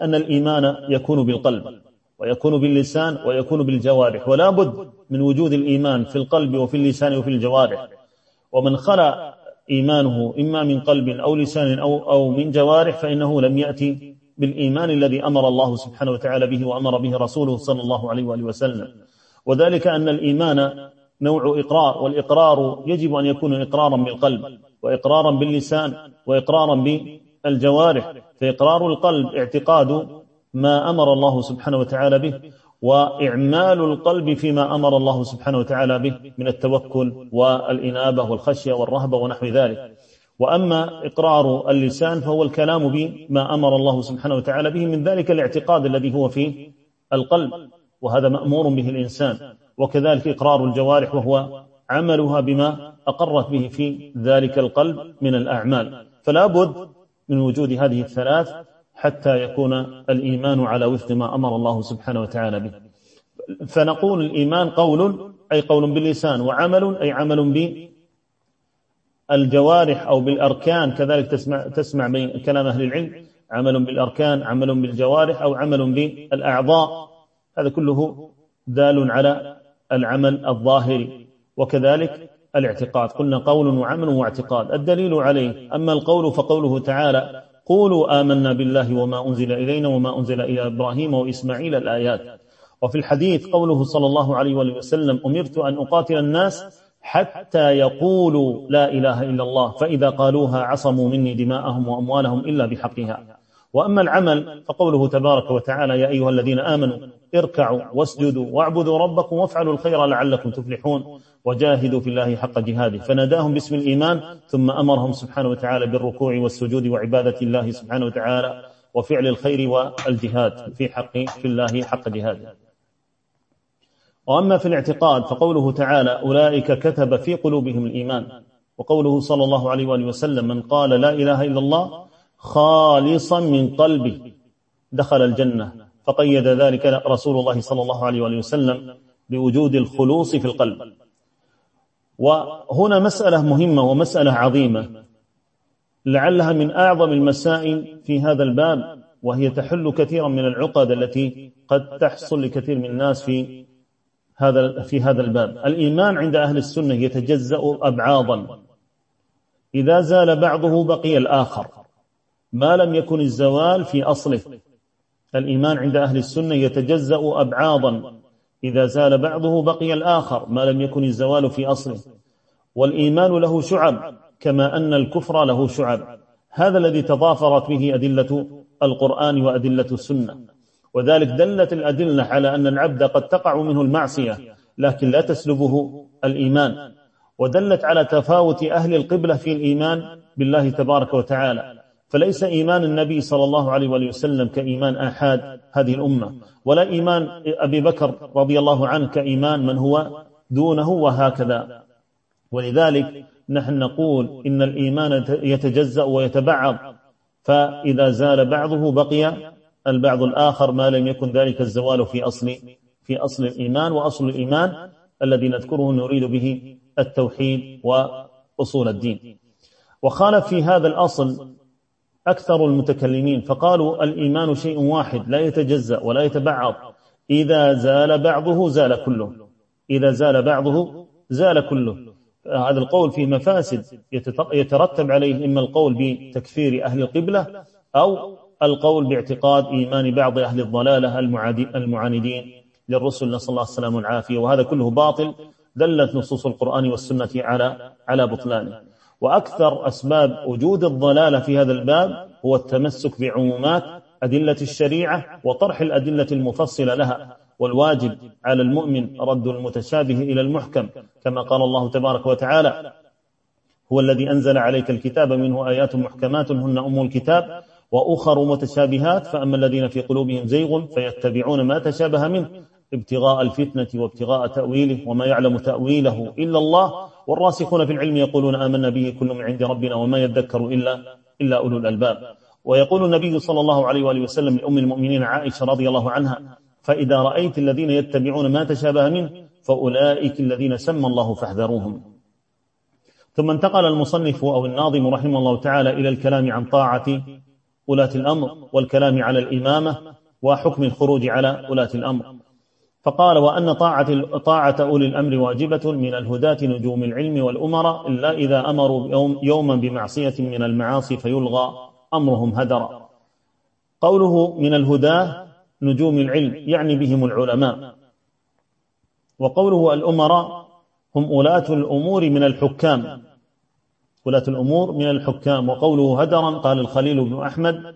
أن الإيمان يكون بالقلب ويكون باللسان ويكون بالجوارح. ولا بد من وجود الإيمان في القلب وفي اللسان وفي الجوارح. ومن خلى إيمانه إما من قلب أو لسان أو, أو من جوارح فإنه لم يأتي بالإيمان الذي أمر الله سبحانه وتعالى به وأمر به رسوله صلى الله عليه وآله وسلم. وذلك أن الإيمان نوع إقرار والإقرار يجب أن يكون إقرارا بالقلب وإقرارا باللسان وإقرارا بالجوارح فإقرار القلب اعتقاد ما أمر الله سبحانه وتعالى به وإعمال القلب فيما أمر الله سبحانه وتعالى به من التوكل والإنابة والخشية والرهبة ونحو ذلك. وأما إقرار اللسان فهو الكلام بما أمر الله سبحانه وتعالى به من ذلك الاعتقاد الذي هو في القلب وهذا مأمور به الإنسان. وكذلك إقرار الجوارح وهو عملها بما أقرت به في ذلك القلب من الأعمال. فلا بد من وجود هذه الثلاث حتى يكون الإيمان على وفق ما أمر الله سبحانه وتعالى به. فنقول الإيمان قول أي قول باللسان وعمل أي عمل بالجوارح أو بالأركان. كذلك تسمع, تسمع بين كلام أهل العلم عمل بالأركان عمل بالجوارح أو عمل بالأعضاء. هذا كله دال على العمل الظاهري وكذلك الاعتقاد. قلنا قول وعمل واعتقاد. الدليل عليه. أما القول فقوله تعالى قولوا آمنا بالله وما أنزل إلينا وما أنزل إلى إبراهيم وإسماعيل الآيات. وفي الحديث قوله صلى الله عليه وسلم أمرت أن أقاتل الناس حتى يقولوا لا إله إلا الله فإذا قالوها عصموا مني دماءهم وأموالهم إلا بحقها. وأما العمل فقوله تبارك وتعالى يا أيها الذين آمنوا اركعوا واسجدوا واعبدوا ربكم وافعلوا الخير لعلكم تفلحون. وجاهدوا في الله حق جهاده. فناداهم باسم الإيمان ثم أمرهم سبحانه وتعالى بالركوع والسجود وعبادة الله سبحانه وتعالى وفعل الخير والجهاد في حق في الله حق جهاده. وأما في الاعتقاد فقوله تعالى أولئك كتب في قلوبهم الإيمان. وقوله صلى الله عليه وآله وسلم من قال لا إله إلا الله خالصا من قلبه دخل الجنة. فقيد ذلك رسول الله صلى الله عليه وآله وسلم بوجود الخلوص في القلب. وهنا مسألة مهمة ومسألة عظيمة. لعلها من أعظم المسائل في هذا الباب وهي تحل كثيرا من العقد التي قد تحصل لكثير من الناس في هذا في هذا الباب. الإيمان عند أهل السنة يتجزأ أبعاضا. إذا زال بعضه بقي الآخر. ما لم يكن الزوال في أصله. الإيمان عند أهل السنة يتجزأ أبعاضا. إذا زال بعضه بقي الآخر ما لم يكن الزوال في أصله. والإيمان له شعب كما أن الكفر له شعب. هذا الذي تضافرت به أدلة القرآن وأدلة السنة. وذلك دلت الأدلة على أن العبد قد تقع منه المعصية لكن لا تسلبه الإيمان. ودلت على تفاوت أهل القبلة في الإيمان بالله تبارك وتعالى. فليس إيمان النبي صلى الله عليه وآله وسلم كإيمان آحاد هذه الأمة ولا إيمان أبي بكر رضي الله عنه كإيمان من هو دونه وهكذا. ولذلك نحن نقول إن الإيمان يتجزأ ويتبعض فإذا زال بعضه بقي البعض الآخر ما لم يكن ذلك الزوال في أصل في أصل الإيمان وأصل الإيمان الذي نذكره نريد به التوحيد وأصول الدين. وخالف في هذا الأصل أكثر المتكلمين فقالوا الإيمان شيء واحد لا يتجزأ ولا يتبعض. إذا زال بعضه زال كله. إذا زال بعضه زال كله. هذا القول فيه مفاسد. يترتب عليه إما القول بتكفير أهل القبلة أو القول باعتقاد إيمان بعض أهل الضلالة المعاندين للرسل. نسأل الله السلام والعافية. وهذا كله باطل. دلت نصوص القرآن والسنة على على بطلانه. وأكثر أسباب وجود الضلالة في هذا الباب هو التمسك بعمومات أدلة الشريعة وطرح الأدلة المفصلة لها والواجب على المؤمن رد المتشابه إلى المحكم كما قال الله تبارك وتعالى هو الذي أنزل عليك الكتاب منه آيات محكمات هن أم الكتاب وأخر متشابهات فأما الذين في قلوبهم زيغ فيتبعون ما تشابه منه. ابتغاء الفتنة وابتغاء تأويله وما يعلم تأويله إلا الله. والراسخون في العلم يقولون آمنا به كل من عند ربنا وما يذكر إلا, إلا أولو الألباب. ويقول النبي صلى الله عليه وآله وسلم لأم المؤمنين عائشة رضي الله عنها فإذا رأيت الذين يتبعون ما تشابه منه فأولئك الذين سمى الله فاحذروهم. ثم انتقل المصنف أو الناظم رحمه الله تعالى إلى الكلام عن طاعة ولاة الأمر والكلام على الإمامة وحكم الخروج على ولاة الأمر. فقال وأن طاعة, طاعة أولي الأمر واجبة من الهداة نجوم العلم والأمراء إلا إذا أمروا يوم يوما بمعصية من المعاصي فيلغى أمرهم هدرا. قوله من الهداة نجوم العلم يعني بهم العلماء. وقوله الأمراء هم ولاة الأمور من الحكام. ولاة الأمور من الحكام. وقوله هدرا قال الخليل بن أحمد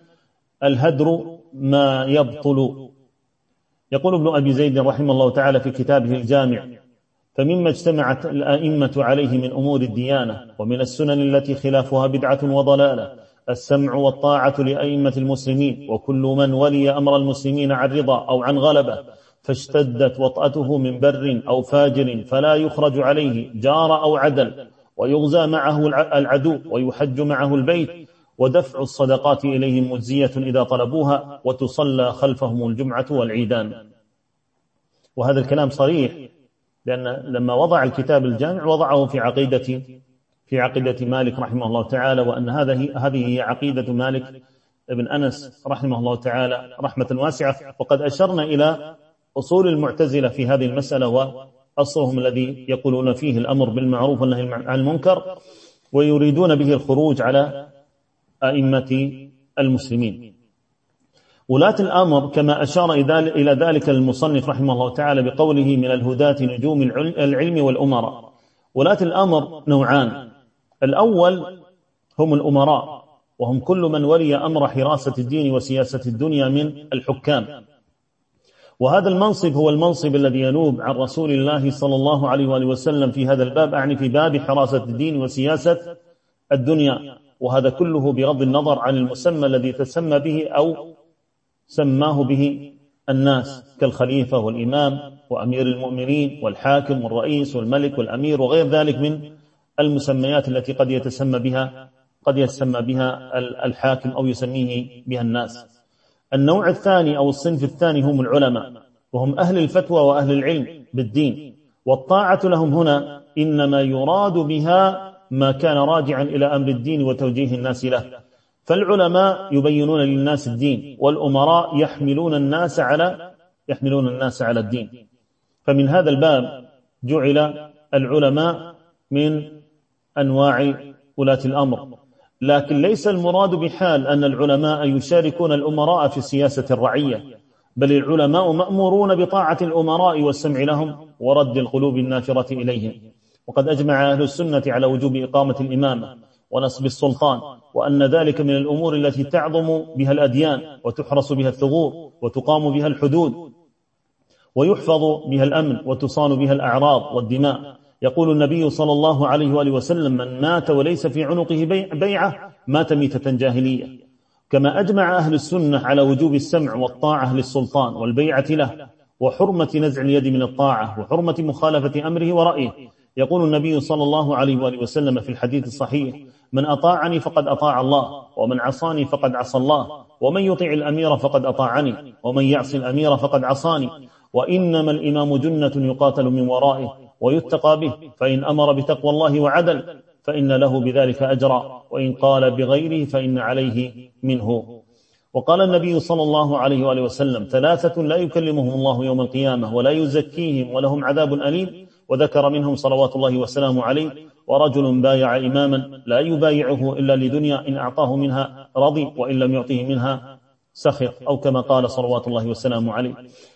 الهدر ما يبطل يقول ابن أبي زيد رحمه الله تعالى في كتابه الجامع فمما اجتمعت الأئمة عليه من أمور الديانة ومن السنن التي خلافها بدعة وضلالة السمع والطاعة لأئمة المسلمين وكل من ولي أمر المسلمين عن رضا أو عن غلبة فاشتدت وطأته من بر أو فاجر فلا يخرج عليه جار أو عدل ويغزى معه العدو ويحج معه البيت ودفع الصدقات إليهم مجزية إذا طلبوها وتصلى خلفهم الجمعة والعيدان. وهذا الكلام صريح لأن لما وضع الكتاب الجامع وضعه في عقيدة في عقيدة مالك رحمه الله تعالى وأن هذه هذه هي عقيدة مالك ابن أنس رحمه الله تعالى رحمة واسعة. وقد أشرنا إلى أصول المعتزلة في هذه المسألة وأصلهم الذي يقولون فيه الأمر بالمعروف والنهي عن المنكر ويريدون به الخروج على أئمة المسلمين. ولاة الأمر كما أشار إلى ذلك المصنف رحمه الله تعالى بقوله من الهداة نجوم العلم والأمراء. ولاة الأمر نوعان. الأول هم الأمراء وهم كل من ولي أمر حراسة الدين وسياسة الدنيا من الحكام. وهذا المنصب هو المنصب الذي ينوب عن رسول الله صلى الله عليه وآله وسلم في هذا الباب أعني في باب حراسة الدين وسياسة الدنيا. وهذا كله بغض النظر عن المسمى الذي تسمى به أو سماه به الناس كالخليفة والإمام وأمير المؤمنين والحاكم والرئيس والملك والأمير وغير ذلك من المسميات التي قد يتسمى بها قد يتسمى بها الحاكم أو يسميه بها الناس. النوع الثاني أو الصنف الثاني هم العلماء وهم أهل الفتوى وأهل العلم بالدين. والطاعة لهم هنا إنما يراد بها ما كان راجعا إلى أمر الدين وتوجيه الناس له. فالعلماء يبينون للناس الدين والأمراء يحملون الناس على يحملون الناس على الدين. فمن هذا الباب جعل العلماء من أنواع ولاة الأمر. لكن ليس المراد بحال أن العلماء يشاركون الأمراء في سياسة الرعية بل العلماء مأمورون بطاعة الأمراء والسمع لهم ورد القلوب النافرة إليهم. وقد أجمع أهل السنة على وجوب إقامة الإمامة ونصب السلطان وأن ذلك من الأمور التي تعظم بها الأديان وتحرس بها الثغور وتقام بها الحدود ويحفظ بها الأمن وتصان بها الأعراض والدماء. يقول النبي صلى الله عليه وآله وسلم من مات وليس في عنقه بيعة مات ميتة جاهلية. كما أجمع أهل السنة على وجوب السمع والطاعة للسلطان والبيعة له وحرمة نزع اليد من الطاعة وحرمة مخالفة أمره ورأيه. يقول النبي صلى الله عليه وآله وسلم في الحديث الصحيح من أطاعني فقد أطاع الله ومن عصاني فقد عصى الله ومن يطيع الأمير فقد أطاعني ومن يعصي الأمير فقد عصاني وإنما الإمام جنة يقاتل من ورائه ويتقى به فإن أمر بتقوى الله وعدل فإن له بذلك أجرا وإن قال بغيره فإن عليه منه. وقال النبي صلى الله عليه وآله وسلم ثلاثة لا يكلمهم الله يوم القيامة ولا يزكيهم ولهم عذاب أليم وذكر منهم صلوات الله وسلامه عليه ورجل بايع إماما لا يبايعه إلا لدنيا إن أعطاه منها رضي وإن لم يعطيه منها سخط أو كما قال صلوات الله وسلامه عليه.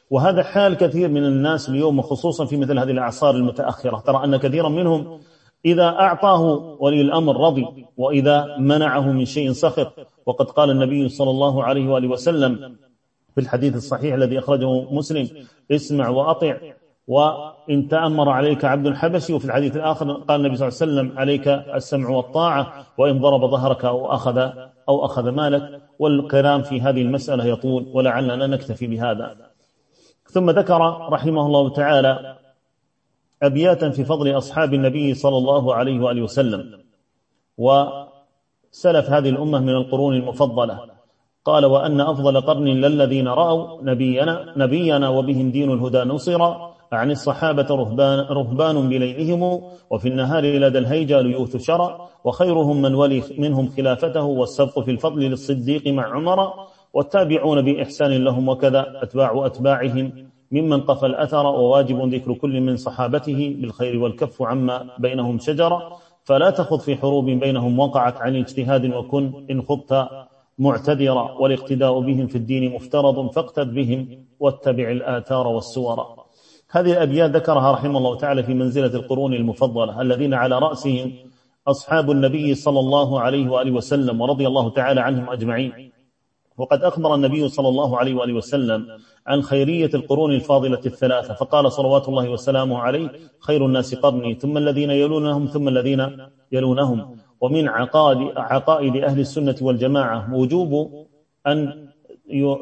وهذا حال كثير من الناس اليوم خصوصا في مثل هذه الأعصار المتأخرة. ترى أن كثيرا منهم إذا أعطاه ولي الأمر رضي وإذا منعه من شيء سخط وقد قال النبي صلى الله عليه وآله وسلم في الحديث الصحيح الذي أخرجه مسلم اسمع وأطع وإن تأمر عليك عبد حبشي وفي الحديث الآخر قال النبي صلى الله عليه وسلم عليك السمع والطاعة وإن ضرب ظهرك أو أخذ أو أخذ مالك والكلام في هذه المسألة يطول ولعلنا نكتفي بهذا. ثم ذكر رحمه الله تعالى أبياتا في فضل أصحاب النبي صلى الله عليه وآله وسلم. وسلف هذه الأمة من القرون المفضلة. قال وأن أفضل قرن للذين رأوا نبينا, نبينا وبهم دين الهدى نصر عن الصحابة رهبان, رهبان بليلهم وفي النهار لدى الهيجا ليوث شرى وخيرهم من ولي منهم خلافته والسبق في الفضل للصديق مع عمر والتابعون بإحسان لهم وكذا أتباع أتباعهم ممن قفى الأثر وواجب ذكر كل من صحابته بالخير والكف عما بينهم شجرة فلا تخض في حروب بينهم وقعت عن اجتهاد وكن إن خضت معتذرا والاقتداء بهم في الدين مفترض فاقتد بهم واتبع الآثار والسور. هذه الأبيات ذكرها رحمه الله تعالى في منزلة القرون المفضلة الذين على رأسهم أصحاب النبي صلى الله عليه وآله وسلم ورضي الله تعالى عنهم أجمعين. وقد أخبر النبي صلى الله عليه وآله وسلم عن خيرية القرون الفاضلة الثلاثة فقال صلوات الله وسلامه عليه خير الناس قرني ثم الذين يلونهم ثم الذين يلونهم. ومن عقائد, عقائد أهل السنة والجماعة وجوب أن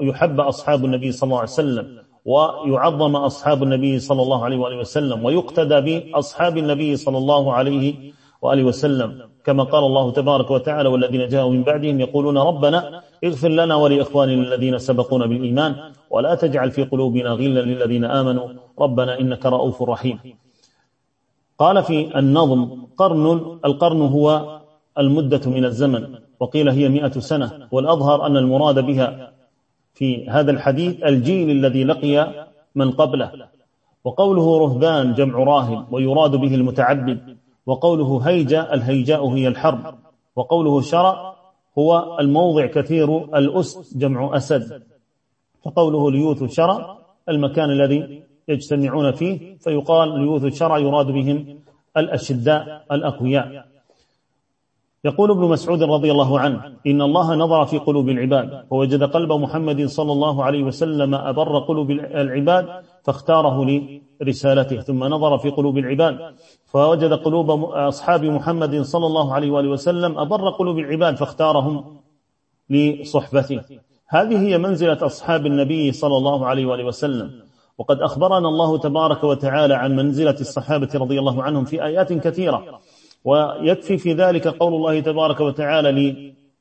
يحب أصحاب النبي صلى الله عليه وسلم ويعظم أصحاب النبي صلى الله عليه وآله وسلم ويقتدى بأصحاب النبي صلى الله عليه وآله وسلم. كما قال الله تبارك وتعالى والذين جاءوا من بعدهم يقولون ربنا اغفر لنا ولإخواننا الذين سبقونا بالإيمان ولا تجعل في قلوبنا غلا للذين آمنوا ربنا إنك رؤوف رحيم. قال في النظم قرن القرن هو المدة من الزمن وقيل هي مئة سنة والأظهر أن المراد بها في هذا الحديث الجيل الذي لقي من قبله. وقوله رهبان جمع راهب ويراد به المتعبد وقوله هيجا الهيجاء هي الحرب وقوله شرع هو الموضع كثير الأس جمع أسد. فقوله ليوث شرع المكان الذي يجتمعون فيه فيقال ليوث شرع يراد بهم الأشداء الأقوياء. يقول ابن مسعود رضي الله عنه إن الله نظر في قلوب العباد ووجد قلب محمد صلى الله عليه وسلم أبر قلوب العباد فاختاره لرسالته ثم نظر في قلوب العباد فوجد قلوب أصحاب محمد صلى الله عليه وآله وسلم أبر قلوب العباد فاختارهم لصحبته. هذه هي منزلة أصحاب النبي صلى الله عليه وآله وسلم. وقد أخبرنا الله تبارك وتعالى عن منزلة الصحابة رضي الله عنهم في آيات كثيرة. ويكفي في ذلك قول الله تبارك وتعالى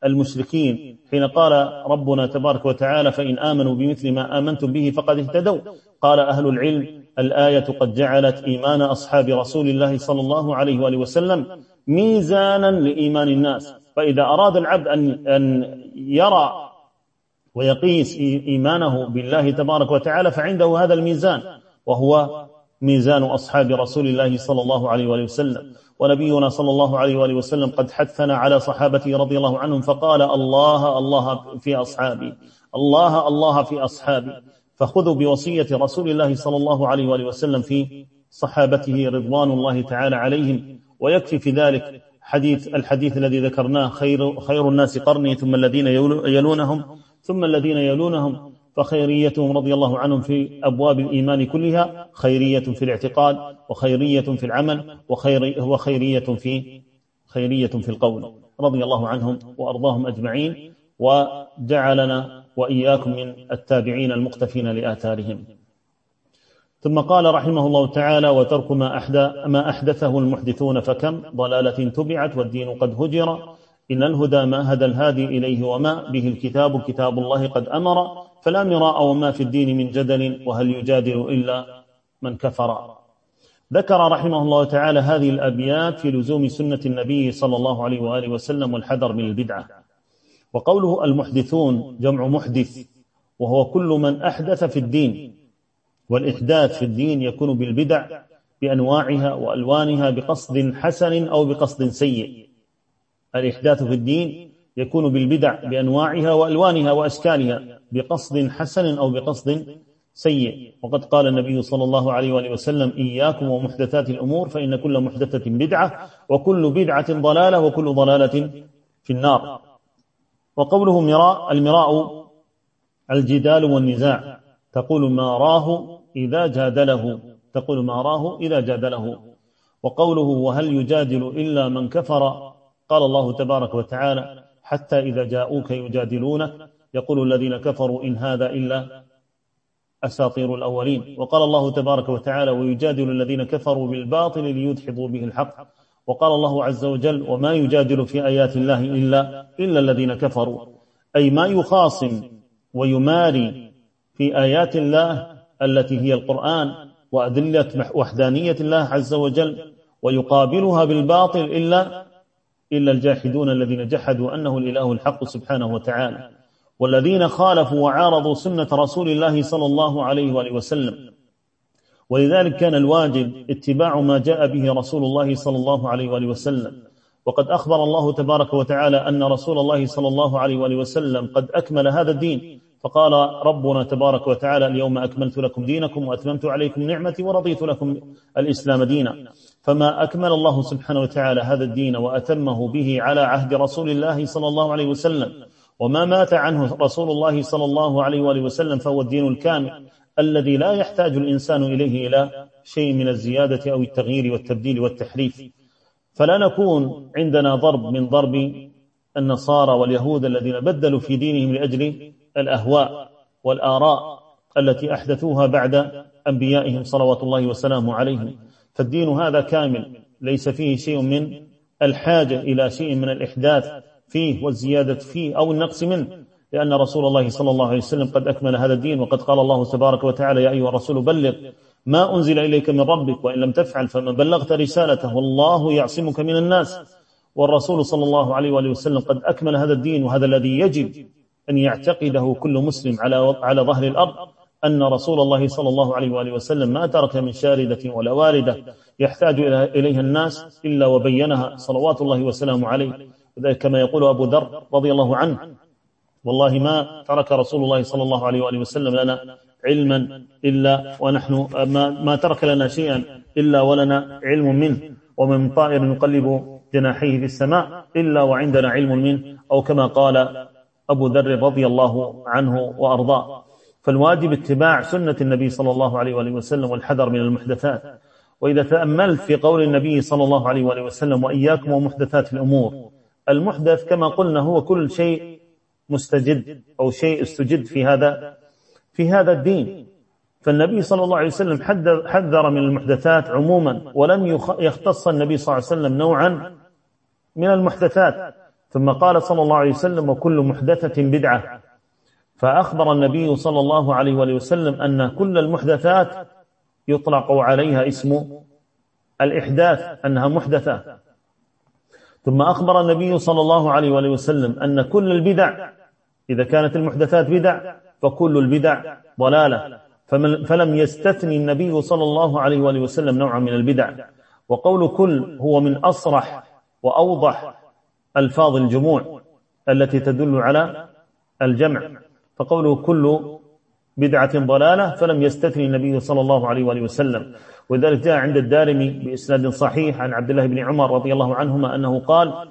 للمشركين حين قال ربنا تبارك وتعالى فإن آمنوا بمثل ما آمنتم به فقد اهتدوا. قال أهل العلم الآية قد جعلت إيمان أصحاب رسول الله صلى الله عليه وآله وسلم ميزانا لإيمان الناس. فإذا أراد العبد أن, أن يرى ويقيس إيمانه بالله تبارك وتعالى فعنده هذا الميزان وهو ميزان أصحاب رسول الله صلى الله عليه وآله وسلم. ونبينا صلى الله عليه وآله وسلم قد حثنا على صحابته رضي الله عنهم فقال الله الله في أصحابي الله الله في أصحابي. فخذوا بوصية رسول الله صلى الله عليه وآله وسلم في صحابته رضوان الله تعالى عليهم. ويكفي في ذلك حديث الحديث الذي ذكرناه خير, خير الناس قرني ثم الذين يلونهم ثم الذين يلونهم. فخيريتهم رضي الله عنهم في أبواب الإيمان كلها خيرية في الاعتقاد وخيرية في العمل وخير وخيرية في خيرية في القول. رضي الله عنهم وأرضاهم أجمعين وجعلنا وإياكم من التابعين المقتفين لآثارهم. ثم قال رحمه الله تعالى وترك ما, أحدث ما أحدثه المحدثون فكم ضلالة تبعت والدين قد هجر. إن الهدى ما هدى الهادي إليه وما به الكتاب كتاب الله قد أمر. فلا مراء وما في الدين من جدل وهل يجادل إلا من كفر. ذكر رحمه الله تعالى هذه الأبيات في لزوم سنة النبي صلى الله عليه وآله وسلم والحذر من البدعة. وقوله المحدثون جمع محدث وهو كل من أحدث في الدين والإحداث في الدين يكون بالبدع بأنواعها وألوانها بقصد حسن أو بقصد سيء. الإحداث في الدين يكون بالبدع بأنواعها وألوانها وأشكالها بقصد حسن أو بقصد سيء. وقد قال النبي صلى الله عليه وآله وسلم إياكم ومحدثات الأمور فإن كل محدثة بدعة وكل بدعة ضلالة وكل ضلالة في النار. وقوله مراء المراء الجدال والنزاع. تقول ما راه إذا جادله. تقول ما راه إذا جادله. وقوله وهل يجادل إلا من كفر؟ قال الله تبارك وتعالى حتى إذا جاءوك يجادلونك يقول الذين كفروا إن هذا إلا أساطير الأولين. وقال الله تبارك وتعالى ويجادل الذين كفروا بالباطل ليدحضوا به الحق وقال الله عز وجل وما يجادل في آيات الله إلا, إلا الذين كفروا أي ما يخاصم ويماري في آيات الله التي هي القرآن وأدلة وحدانية الله عز وجل ويقابلها بالباطل إلا إلا الجاحدون الذين جحدوا أنه الإله الحق سبحانه وتعالى والذين خالفوا وعارضوا سنة رسول الله صلى الله عليه وآله وسلم. ولذلك كان الواجب اتباع ما جاء به رسول الله صلى الله عليه وآله وسلم. وقد أخبر الله تبارك وتعالى أن رسول الله صلى الله عليه وآله وسلم قد أكمل هذا الدين. فقال ربنا تبارك وتعالى اليوم أكملت لكم دينكم وأتممت عليكم نعمتي ورضيت لكم الإسلام دينا. فما أكمل الله سبحانه وتعالى هذا الدين وأتمه به على عهد رسول الله صلى الله عليه وسلم. وما مات عنه رسول الله صلى الله عليه وآله وسلم فهو الدين الكامل الذي لا يحتاج الإنسان إليه إلى شيء من الزيادة أو التغيير والتبديل والتحريف. فلا نكون عندنا ضرب من ضرب النصارى واليهود الذين بدلوا في دينهم لأجل الأهواء والآراء التي أحدثوها بعد أنبيائهم صلوات الله وسلامه عليهم. فالدين هذا كامل ليس فيه شيء من الحاجة إلى شيء من الإحداث فيه والزيادة فيه أو النقص منه. لأن رسول الله صلى الله عليه وسلم قد أكمل هذا الدين وقد قال الله تبارك وتعالى يا أيها الرسول بلغ ما أنزل إليك من ربك وإن لم تفعل فما بلغت رسالته والله يعصمك من الناس. والرسول صلى الله عليه وآله وسلم قد أكمل هذا الدين وهذا الذي يجب أن يعتقده كل مسلم على على ظهر الأرض أن رسول الله صلى الله عليه وآله وسلم ما ترك من شاردة ولا واردة يحتاج إليها الناس إلا وبينها صلوات الله وسلامه عليه. وذلك كما يقول أبو ذر رضي الله عنه والله ما ترك رسول الله صلى الله عليه وآله وسلم لنا علما إلا ونحن ما, ما ترك لنا شيئا إلا ولنا علم منه. ومن طائر يقلب جناحيه في السماء إلا وعندنا علم منه. أو كما قال أبو ذر رضي الله عنه وأرضاه. فالواجب اتباع سنة النبي صلى الله عليه وآله وسلم والحذر من المحدثات. وإذا تأملت في قول النبي صلى الله عليه وآله وسلم وإياكم ومحدثات الأمور المحدث كما قلنا هو كل شيء مستجد أو شيء استجد في هذا في هذا الدين. فالنبي صلى الله عليه وسلم حذر من المحدثات عموما ولم يختص النبي صلى الله عليه وسلم نوعا من المحدثات. ثم قال صلى الله عليه وسلم وكل محدثة بدعة. فأخبر النبي صلى الله عليه وسلم أن كل المحدثات يطلق عليها اسم الإحداث أنها محدثة. ثم أخبر النبي صلى الله عليه وسلم أن كل البدع إذا كانت المحدثات بدع فكل البدع ضلالة. فلم يستثني النبي صلى الله عليه وسلم نوعا من البدع. وقول كل هو من أصرح وأوضح ألفاظ الجموع التي تدل على الجمع. فقوله كل بدعة ضلالة فلم يستثني النبي صلى الله عليه وآله وسلم. ولذلك جاء عند الدارمي بإسناد صحيح عن عبد الله بن عمر رضي الله عنهما أنه قال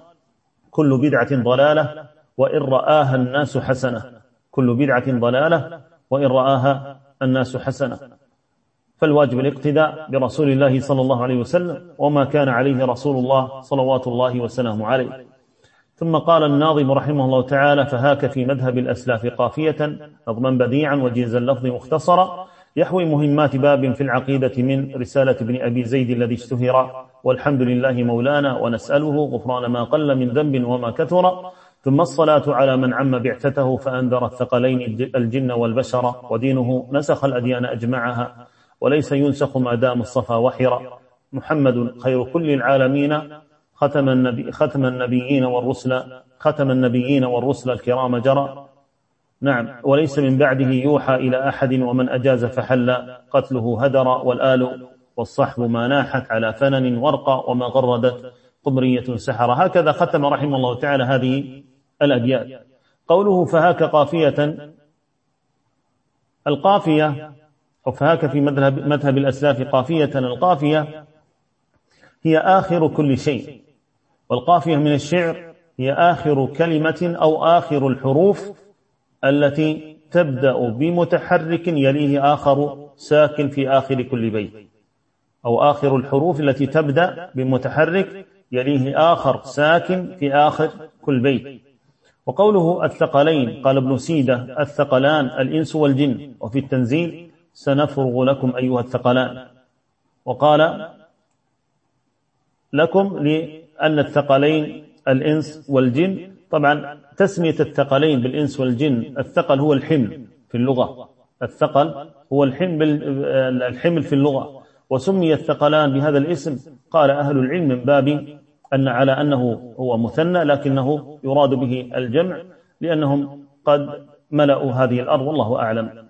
كل بدعة ضلالة وإن رآها الناس حسنة. كل بدعة ضلالة وإن رآها الناس حسنة. فالواجب الاقتداء برسول الله صلى الله عليه وسلم وما كان عليه رسول الله صلوات الله وسلامه عليه. ثم قال الناظم رحمه الله تعالى فهاك في مذهب الأسلاف قافية نظما بديعا وجيز اللفظ مختصرا يحوي مهمات باب في العقيدة من رسالة ابن أبي زيد الذي اشتهر. والحمد لله مولانا ونسأله غفران ما قل من ذنب وما كثر. ثم الصلاة على من عم بعثته فأنذر الثقلين الجن والبشر ودينه نسخ الأديان أجمعها. وليس ينسخ ما دام الصفا وحرا. محمد خير كل العالمين. ختم النبي ختم النبيين والرسل ختم النبيين والرسل الكرام جرى. نعم. وليس من بعده يوحى إلى أحد ومن أجاز فحل قتله هدر والآل والصحب ما ناحت على فنن ورقى وما غردت. قمرية سحر. هكذا ختم رحمه الله تعالى هذه الأبيات. قوله فهاك قافية القافية أو فهاك في مذهب, مذهب الأسلاف قافية القافية هي آخر كل شيء. والقافية من الشعر هي آخر كلمة أو آخر الحروف التي تبدأ بمتحرك يليه آخر ساكن في آخر كل بيت. أو آخر الحروف التي تبدأ بمتحرك يليه آخر ساكن في آخر كل بيت. وقوله الثقلين قال ابن سيدة الثقلان الإنس والجن. وفي التنزيل سنفرغ لكم أيها الثقلان. وقال لكم لأن الثقلين الإنس والجن طبعا تسمية الثقلين بالإنس والجن الثقل هو الحمل في اللغة. الثقل هو الحمل الحمل في اللغة. وسمي الثقلان بهذا الاسم قال أهل العلم من باب أن على أنه هو مثنى لكنه يراد به الجمع لأنهم قد ملأوا هذه الأرض والله أعلم.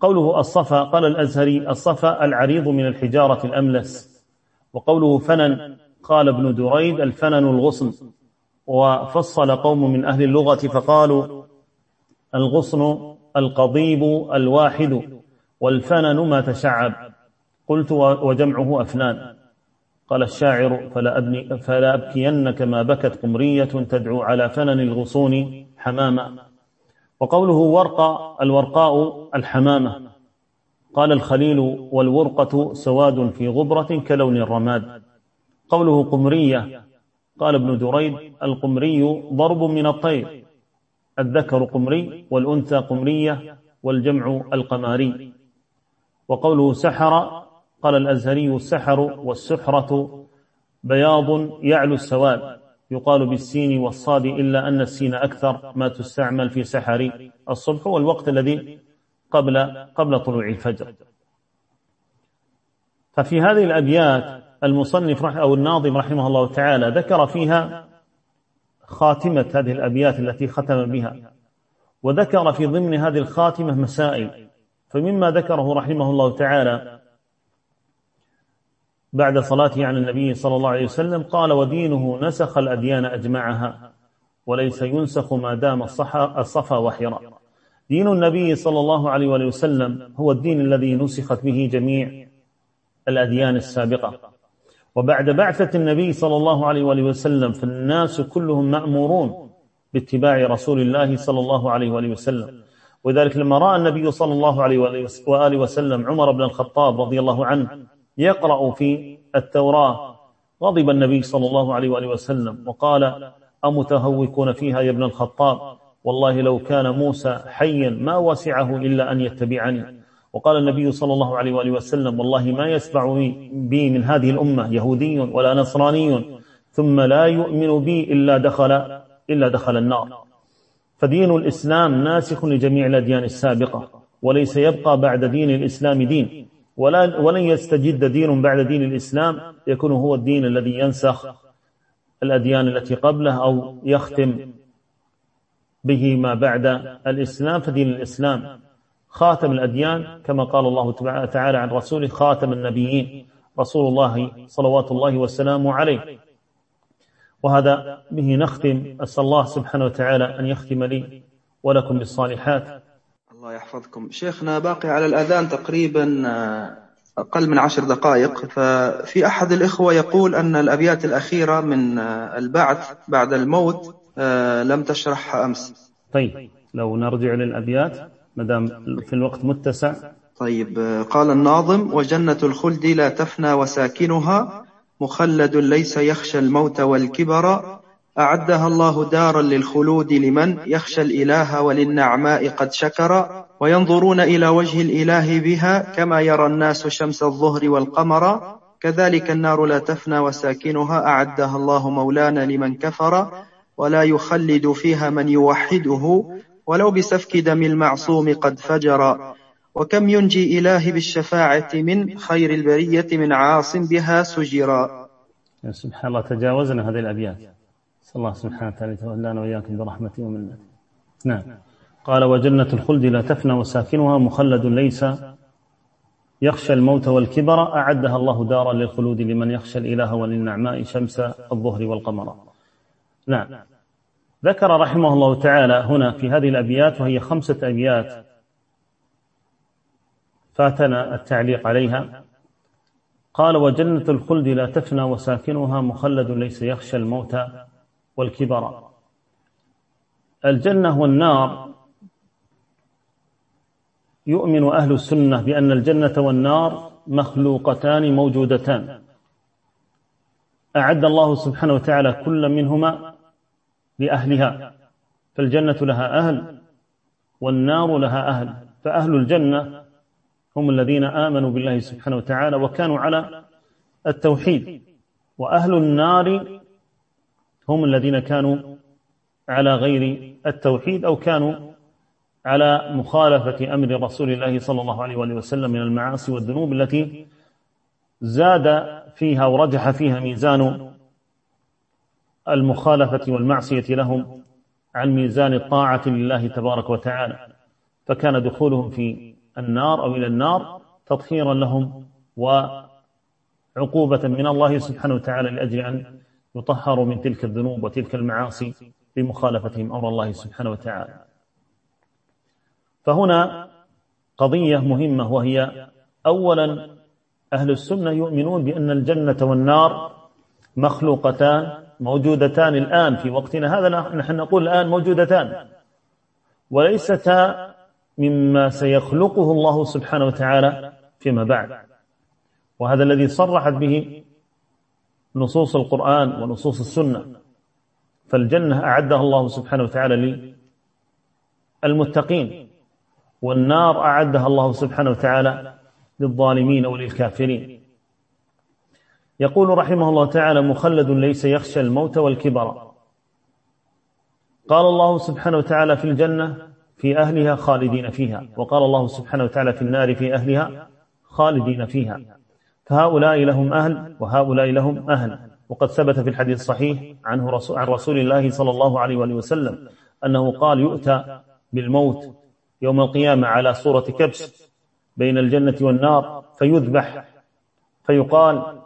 قوله الصفا قال الأزهري الصفا العريض من الحجارة الأملس. وقوله فنن قال ابن دريد الفنن الغصن. وفصل قوم من أهل اللغة فقالوا الغصن القضيب الواحد والفنن ما تشعب. قلت وجمعه أفنان. قال الشاعر فلا, أبني فلا أبكين كما بكت قمرية تدعو على فنن الغصون حماما وقوله ورقة الورقاء الحمامة. قال الخليل والورقة سواد في غبرة كلون الرماد. قوله قمرية. قال ابن دريد القمري ضرب من الطير. الذكر قمري والأنثى قمرية والجمع القماري. وقوله سحر قال الأزهري السحر والسحرة بياض يعلو السواد. يقال بالسين والصاد إلا أن السين أكثر ما تستعمل في سحر الصبح والوقت الذي قبل قبل طلوع الفجر. ففي هذه الأبيات المصنف أو الناظم رحمه الله تعالى ذكر فيها خاتمة هذه الأبيات التي ختم بها وذكر في ضمن هذه الخاتمة مسائل. فمما ذكره رحمه الله تعالى بعد صلاته على النبي صلى الله عليه وسلم قال ودينه نسخ الأديان أجمعها وليس ينسخ ما دام الصفا وحرا دين النبي صلى الله عليه وسلم هو الدين الذي نسخت به جميع الأديان السابقة. وبعد بعثة النبي صلى الله عليه وسلم فالناس كلهم مأمورون باتباع رسول الله صلى الله عليه وسلم. وذلك لما رأى النبي صلى الله عليه وآله وسلم عمر بن الخطاب رضي الله عنه يقرأ في التوراة غضب النبي صلى الله عليه وآله وسلم وقال أمتهوكون فيها يا ابن الخطاب؟ والله لو كان موسى حيا ما وسعه إلا أن يتبعني. وقال النبي صلى الله عليه وآله وسلم والله ما يسمع بي من هذه الأمة يهودي ولا نصراني ثم لا يؤمن بي إلا دخل إلا دخل النار. فدين الإسلام ناسخ لجميع الأديان السابقة وليس يبقى بعد دين الإسلام دين ولا ولن يستجد دين بعد دين الإسلام يكون هو الدين الذي ينسخ الأديان التي قبله أو يختم به ما بعد الإسلام. فدين الإسلام خاتم الأديان كما قال الله تعالى عن رسوله خاتم النبيين رسول الله صلوات الله وسلامه عليه. وهذا به نختم أسأل الله سبحانه وتعالى أن يختم لي ولكم بالصالحات. الله يحفظكم. شيخنا باقي على الأذان تقريبا آه، أقل من عشر دقائق. ففي أحد الإخوة يقول أن الأبيات الأخيرة من آه، البعث بعد الموت آه، لم تشرحها أمس. طيب لو نرجع للأبيات مدام في الوقت متسع. طيب قال الناظم وجنة الخلد لا تفنى وساكنها مخلد ليس يخشى الموت والكبر أعدها الله دارا للخلود لمن يخشى الإله وللنعماء قد شكر وينظرون إلى وجه الإله بها كما يرى الناس شمس الظهر والقمر كذلك النار لا تفنى وساكنها أعدها الله مولانا لمن كفر ولا يخلد فيها من يوحده ولو بسفك دم المعصوم قد فجر وكم ينجي إله بالشفاعة من خير البرية من عاص بها سجرا سبحان الله تجاوزنا هذه الأبيات. صلى الله سبحانه وتعالى يتولانا وإياكم برحمته ومنته. نعم. قال وجنة الخلد لا تفنى وساكنها مخلد ليس يخشى الموت والكبر. أعدها الله دارا للخلود لمن يخشى الإله وللنعماء شمس الظهر والقمر. نعم. ذكر رحمه الله تعالى هنا في هذه الأبيات وهي خمسة أبيات فاتنا التعليق عليها. قال وجنة الخلد لا تفنى وساكنها مخلد ليس يخشى الموت والكبر. الجنة والنار يؤمن أهل السنة بأن الجنة والنار مخلوقتان موجودتان. أعد الله سبحانه وتعالى كل منهما لأهلها. فالجنة لها أهل والنار لها أهل. فأهل الجنة هم الذين آمنوا بالله سبحانه وتعالى وكانوا على التوحيد. وأهل النار هم الذين كانوا على غير التوحيد أو كانوا على مخالفة أمر رسول الله صلى الله عليه وسلم من المعاصي والذنوب التي زاد فيها ورجح فيها ميزان المخالفة والمعصية لهم عن ميزان الطاعة لله تبارك وتعالى فكان دخولهم في النار أو إلى النار تطهيرا لهم عقوبة من الله سبحانه وتعالى لأجل أن يطهروا من تلك الذنوب وتلك المعاصي بمخالفتهم أمر الله سبحانه وتعالى. فهنا قضية مهمة وهي أولا أهل السنة يؤمنون بأن الجنة والنار مخلوقتان موجودتان الآن في وقتنا هذا نحن نقول الآن موجودتان. وليستا مما سيخلقه الله سبحانه وتعالى فيما بعد. وهذا الذي صرحت به نصوص القرآن ونصوص السنة. فالجنة أعدها الله سبحانه وتعالى للمتقين والنار أعدها الله سبحانه وتعالى للظالمين وللكافرين. يقول رحمه الله تعالى مخلد ليس يخشى الموت والكبر. قال الله سبحانه وتعالى في الجنة في أهلها خالدين فيها وقال الله سبحانه وتعالى في النار في أهلها خالدين فيها. فهؤلاء لهم أهل وهؤلاء لهم أهل. وقد ثبت في الحديث الصحيح عنه رسول عن رسول الله صلى الله عليه وآله وسلم أنه قال يؤتى بالموت يوم القيامة على صورة كبش بين الجنة والنار فيذبح فيقال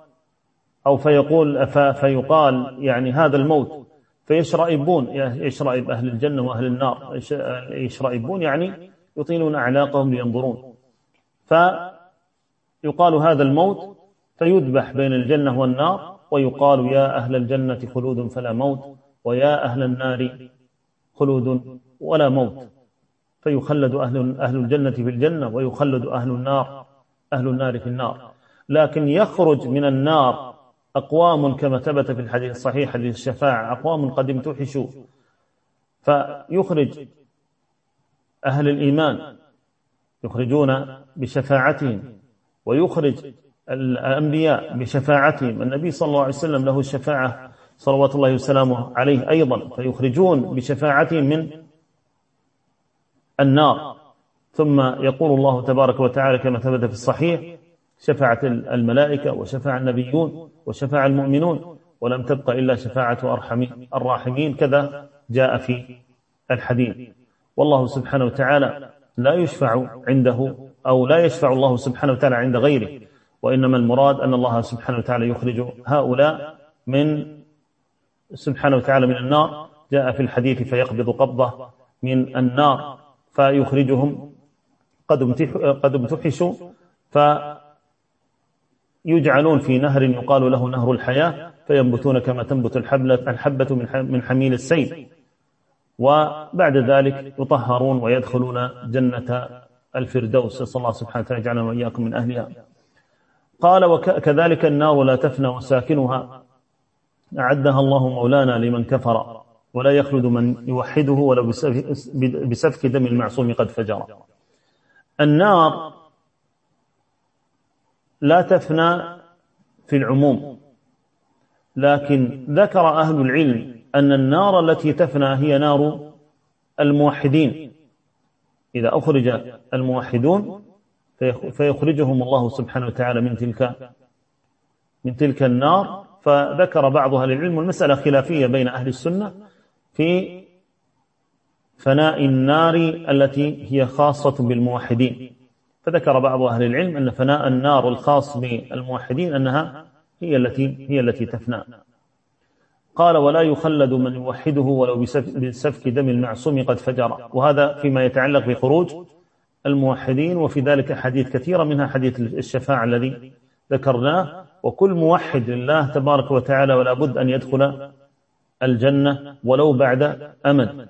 أو فيقول فيقال يعني هذا الموت فيشرئبون يشرئب أهل الجنة وأهل النار يشرئبون يعني يطيلون أعناقهم لينظرون. فيقال هذا الموت فيذبح بين الجنة والنار ويقال يا أهل الجنة خلود فلا موت ويا أهل النار خلود ولا موت. فيخلد أهل, أهل الجنة في الجنة ويخلد أهل النار أهل النار في النار. لكن يخرج من النار أقوام كما ثبت في الحديث الصحيح حديث الشفاعة أقوام قد امتحشوا. فيخرج أهل الإيمان يخرجون بشفاعتهم ويخرج الأنبياء بشفاعتهم. النبي صلى الله عليه وسلم له الشفاعة صلوات الله وسلامه عليه أيضا. فيخرجون بشفاعتهم من النار. ثم يقول الله تبارك وتعالى كما ثبت في الصحيح شفاعة الملائكة وشفاع النبيون وشفاع المؤمنون ولم تبق إلا شفاعة أرحم الراحمين كذا جاء في الحديث. والله سبحانه وتعالى لا يشفع عنده أو لا يشفع الله سبحانه وتعالى عند غيره وإنما المراد أن الله سبحانه وتعالى يخرج هؤلاء من سبحانه وتعالى من النار. جاء في الحديث فيقبض قبضة من النار فيخرجهم. قد امتحشوا فيجعلون في نهر يقال له نهر الحياة فينبتون كما تنبت الحبة من حميل السيل. وبعد ذلك يطهرون ويدخلون جنة الفردوس. نسأل الله سبحانه وتعالى يجعلنا وإياكم من أهلها. قال وكذلك النار لا تفنى وساكنها. أعدها الله مولانا لمن كفر ولا يخلد من يوحده ولو بسفك دم المعصوم قد فجر. النار لا تفنى في العموم. لكن ذكر أهل العلم أن النار التي تفنى هي نار الموحدين. إذا أخرج الموحدون فيخرجهم الله سبحانه وتعالى من تلك من تلك النار. فذكر بعض أهل العلم المسألة خلافية بين أهل السنة في فناء النار التي هي خاصة بالموحدين. فذكر بعض أهل العلم أن فناء النار الخاص بالموحدين أنها هي التي هي التي تفنى. قال ولا يخلد من يوحده ولو بسفك دم المعصوم قد فجر. وهذا فيما يتعلق بخروج الموحدين وفي ذلك حديث كثيرة منها حديث الشفاعة الذي ذكرناه. وكل موحد لله تبارك وتعالى ولا بد أن يدخل الجنة ولو بعد أمد.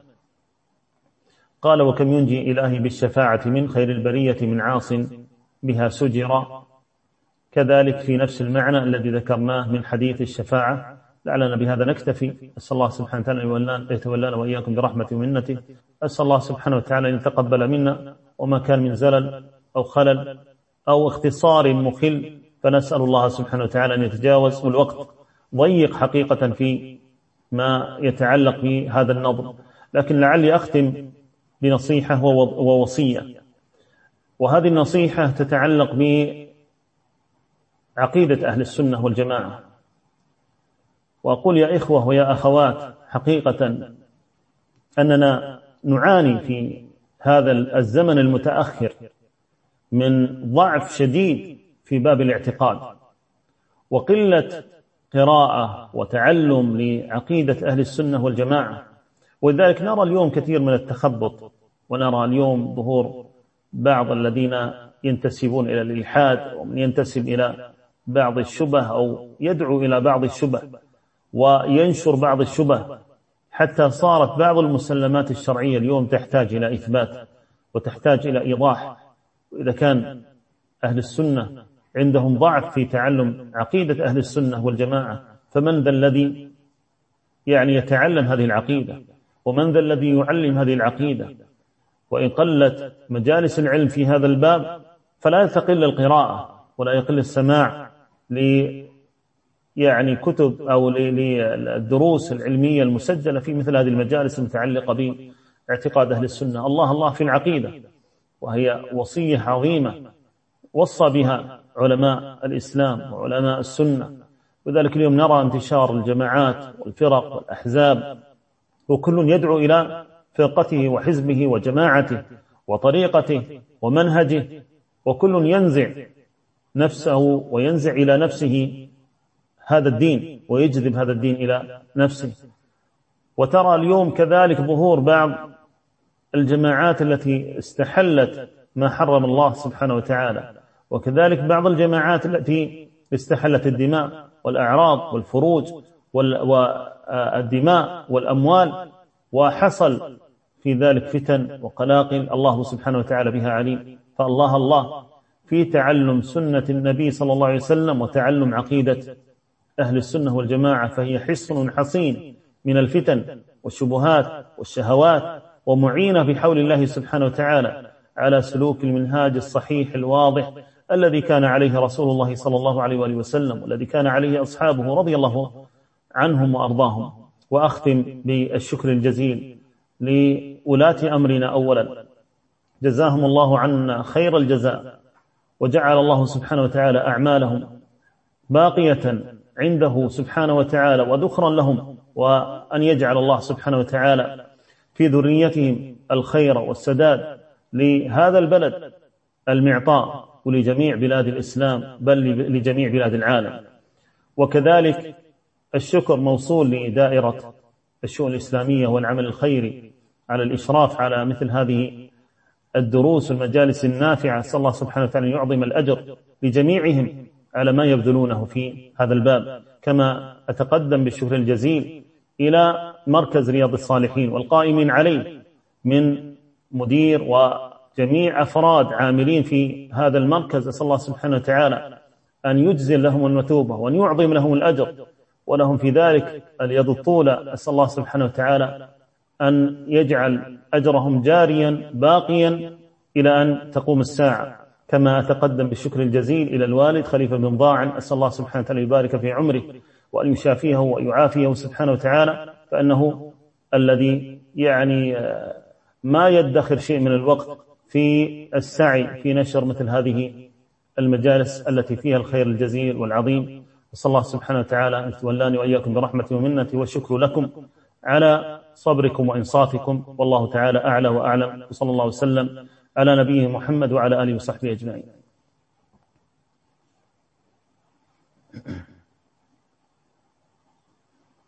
قال وكم ينجي إلهي بالشفاعة من خير البرية من عاص بها سجر؟ كذلك في نفس المعنى الذي ذكرناه من حديث الشفاعة لعلنا بهذا نكتفي. أسأل الله سبحانه وتعالى أن يتولانا وإياكم برحمته ومنته أسأل الله سبحانه وتعالى أن يتقبل منا وما كان من زلل أو خلل أو اختصار مخل. فنسأل الله سبحانه وتعالى أن يتجاوز والوقت ضيق حقيقة في ما يتعلق بهذا النظم لكن لعلي أختم بنصيحة ووصية. وهذه النصيحة تتعلق بعقيدة أهل السنة والجماعة. وأقول يا إخوة ويا أخوات حقيقة أننا نعاني في هذا الزمن المتأخر من ضعف شديد في باب الاعتقاد. وقلة قراءة وتعلم لعقيدة أهل السنة والجماعة ولذلك نرى اليوم كثير من التخبط ونرى اليوم ظهور بعض الذين ينتسبون إلى الإلحاد ومن ينتسب إلى بعض الشبه أو يدعو إلى بعض الشبه وينشر بعض الشبه. حتى صارت بعض المسلمات الشرعية اليوم تحتاج إلى إثبات وتحتاج إلى إيضاح. وإذا كان أهل السنة عندهم ضعف في تعلم عقيدة أهل السنة والجماعة فمن ذا الذي يعني يتعلم هذه العقيدة؟ ومن ذا الذي يعلم هذه العقيدة؟ وإن قلت مجالس العلم في هذا الباب فلا تقل القراءة ولا يقل السماع ل يعني كتب أو للدروس العلمية المسجلة في مثل هذه المجالس المتعلقة باعتقاد أهل السنة. الله الله في العقيدة وهي وصية عظيمة وصى بها علماء الإسلام وعلماء السنة. وذلك اليوم نرى انتشار الجماعات والفرق والأحزاب وكل يدعو إلى فرقته وحزبه وجماعته وطريقته ومنهجه وكل ينزع نفسه وينزع إلى نفسه هذا الدين ويجذب هذا الدين إلى نفسه. وترى اليوم كذلك ظهور بعض الجماعات التي استحلت ما حرم الله سبحانه وتعالى وكذلك بعض الجماعات التي استحلت الدماء والأعراض والفروج والدماء والأموال وحصل في ذلك فتن وقلاقل الله سبحانه وتعالى بها عليم. فالله الله في تعلم سنة النبي صلى الله عليه وسلم وتعلم عقيدة أهل السنة والجماعة فهي حصن حصين من الفتن والشبهات والشهوات ومعينة بحول الله سبحانه وتعالى على سلوك المنهاج الصحيح الواضح الذي كان عليه رسول الله صلى الله عليه وآله وسلم والذي كان عليه أصحابه رضي الله عنهم وأرضاهم. وأختم بالشكر الجزيل لولاة أمرنا أولا. جزاهم الله عنا خير الجزاء وجعل الله سبحانه وتعالى أعمالهم باقية عنده سبحانه وتعالى وذخرا لهم وأن يجعل الله سبحانه وتعالى في ذريتهم الخير والسداد لهذا البلد المعطاء ولجميع بلاد الإسلام بل لجميع بلاد العالم. وكذلك الشكر موصول لدائرة الشؤون الإسلامية والعمل الخيري على الإشراف على مثل هذه الدروس والمجالس النافعة. صلى الله سبحانه وتعالى أن يعظم الأجر لجميعهم على ما يبذلونه في هذا الباب. كما أتقدم بالشكر الجزيل إلى مركز رياض الصالحين والقائمين عليه من مدير وجميع أفراد عاملين في هذا المركز. أسأل الله سبحانه وتعالى أن يجزل لهم المثوبة وأن يعظم لهم الأجر ولهم في ذلك اليد الطولة أسأل الله سبحانه وتعالى أن يجعل أجرهم جاريا باقيا إلى أن تقوم الساعة. كما أتقدم بالشكر الجزيل إلى الوالد خليفة بن ضاعن أسأل الله سبحانه وتعالى يبارك في عمره وأن يشافيه ويعافيه سبحانه وتعالى فأنه الذي يعني ما يدخر شيء من الوقت في السعي في نشر مثل هذه المجالس التي فيها الخير الجزيل والعظيم. وصلى الله سبحانه وتعالى أن تولاني وإياكم برحمته ومنته والشكر لكم على صبركم وإنصاتكم. والله تعالى أعلى وأعلم. وصلى الله وسلم على نبيه محمد وعلى آله وصحبه أجمعين.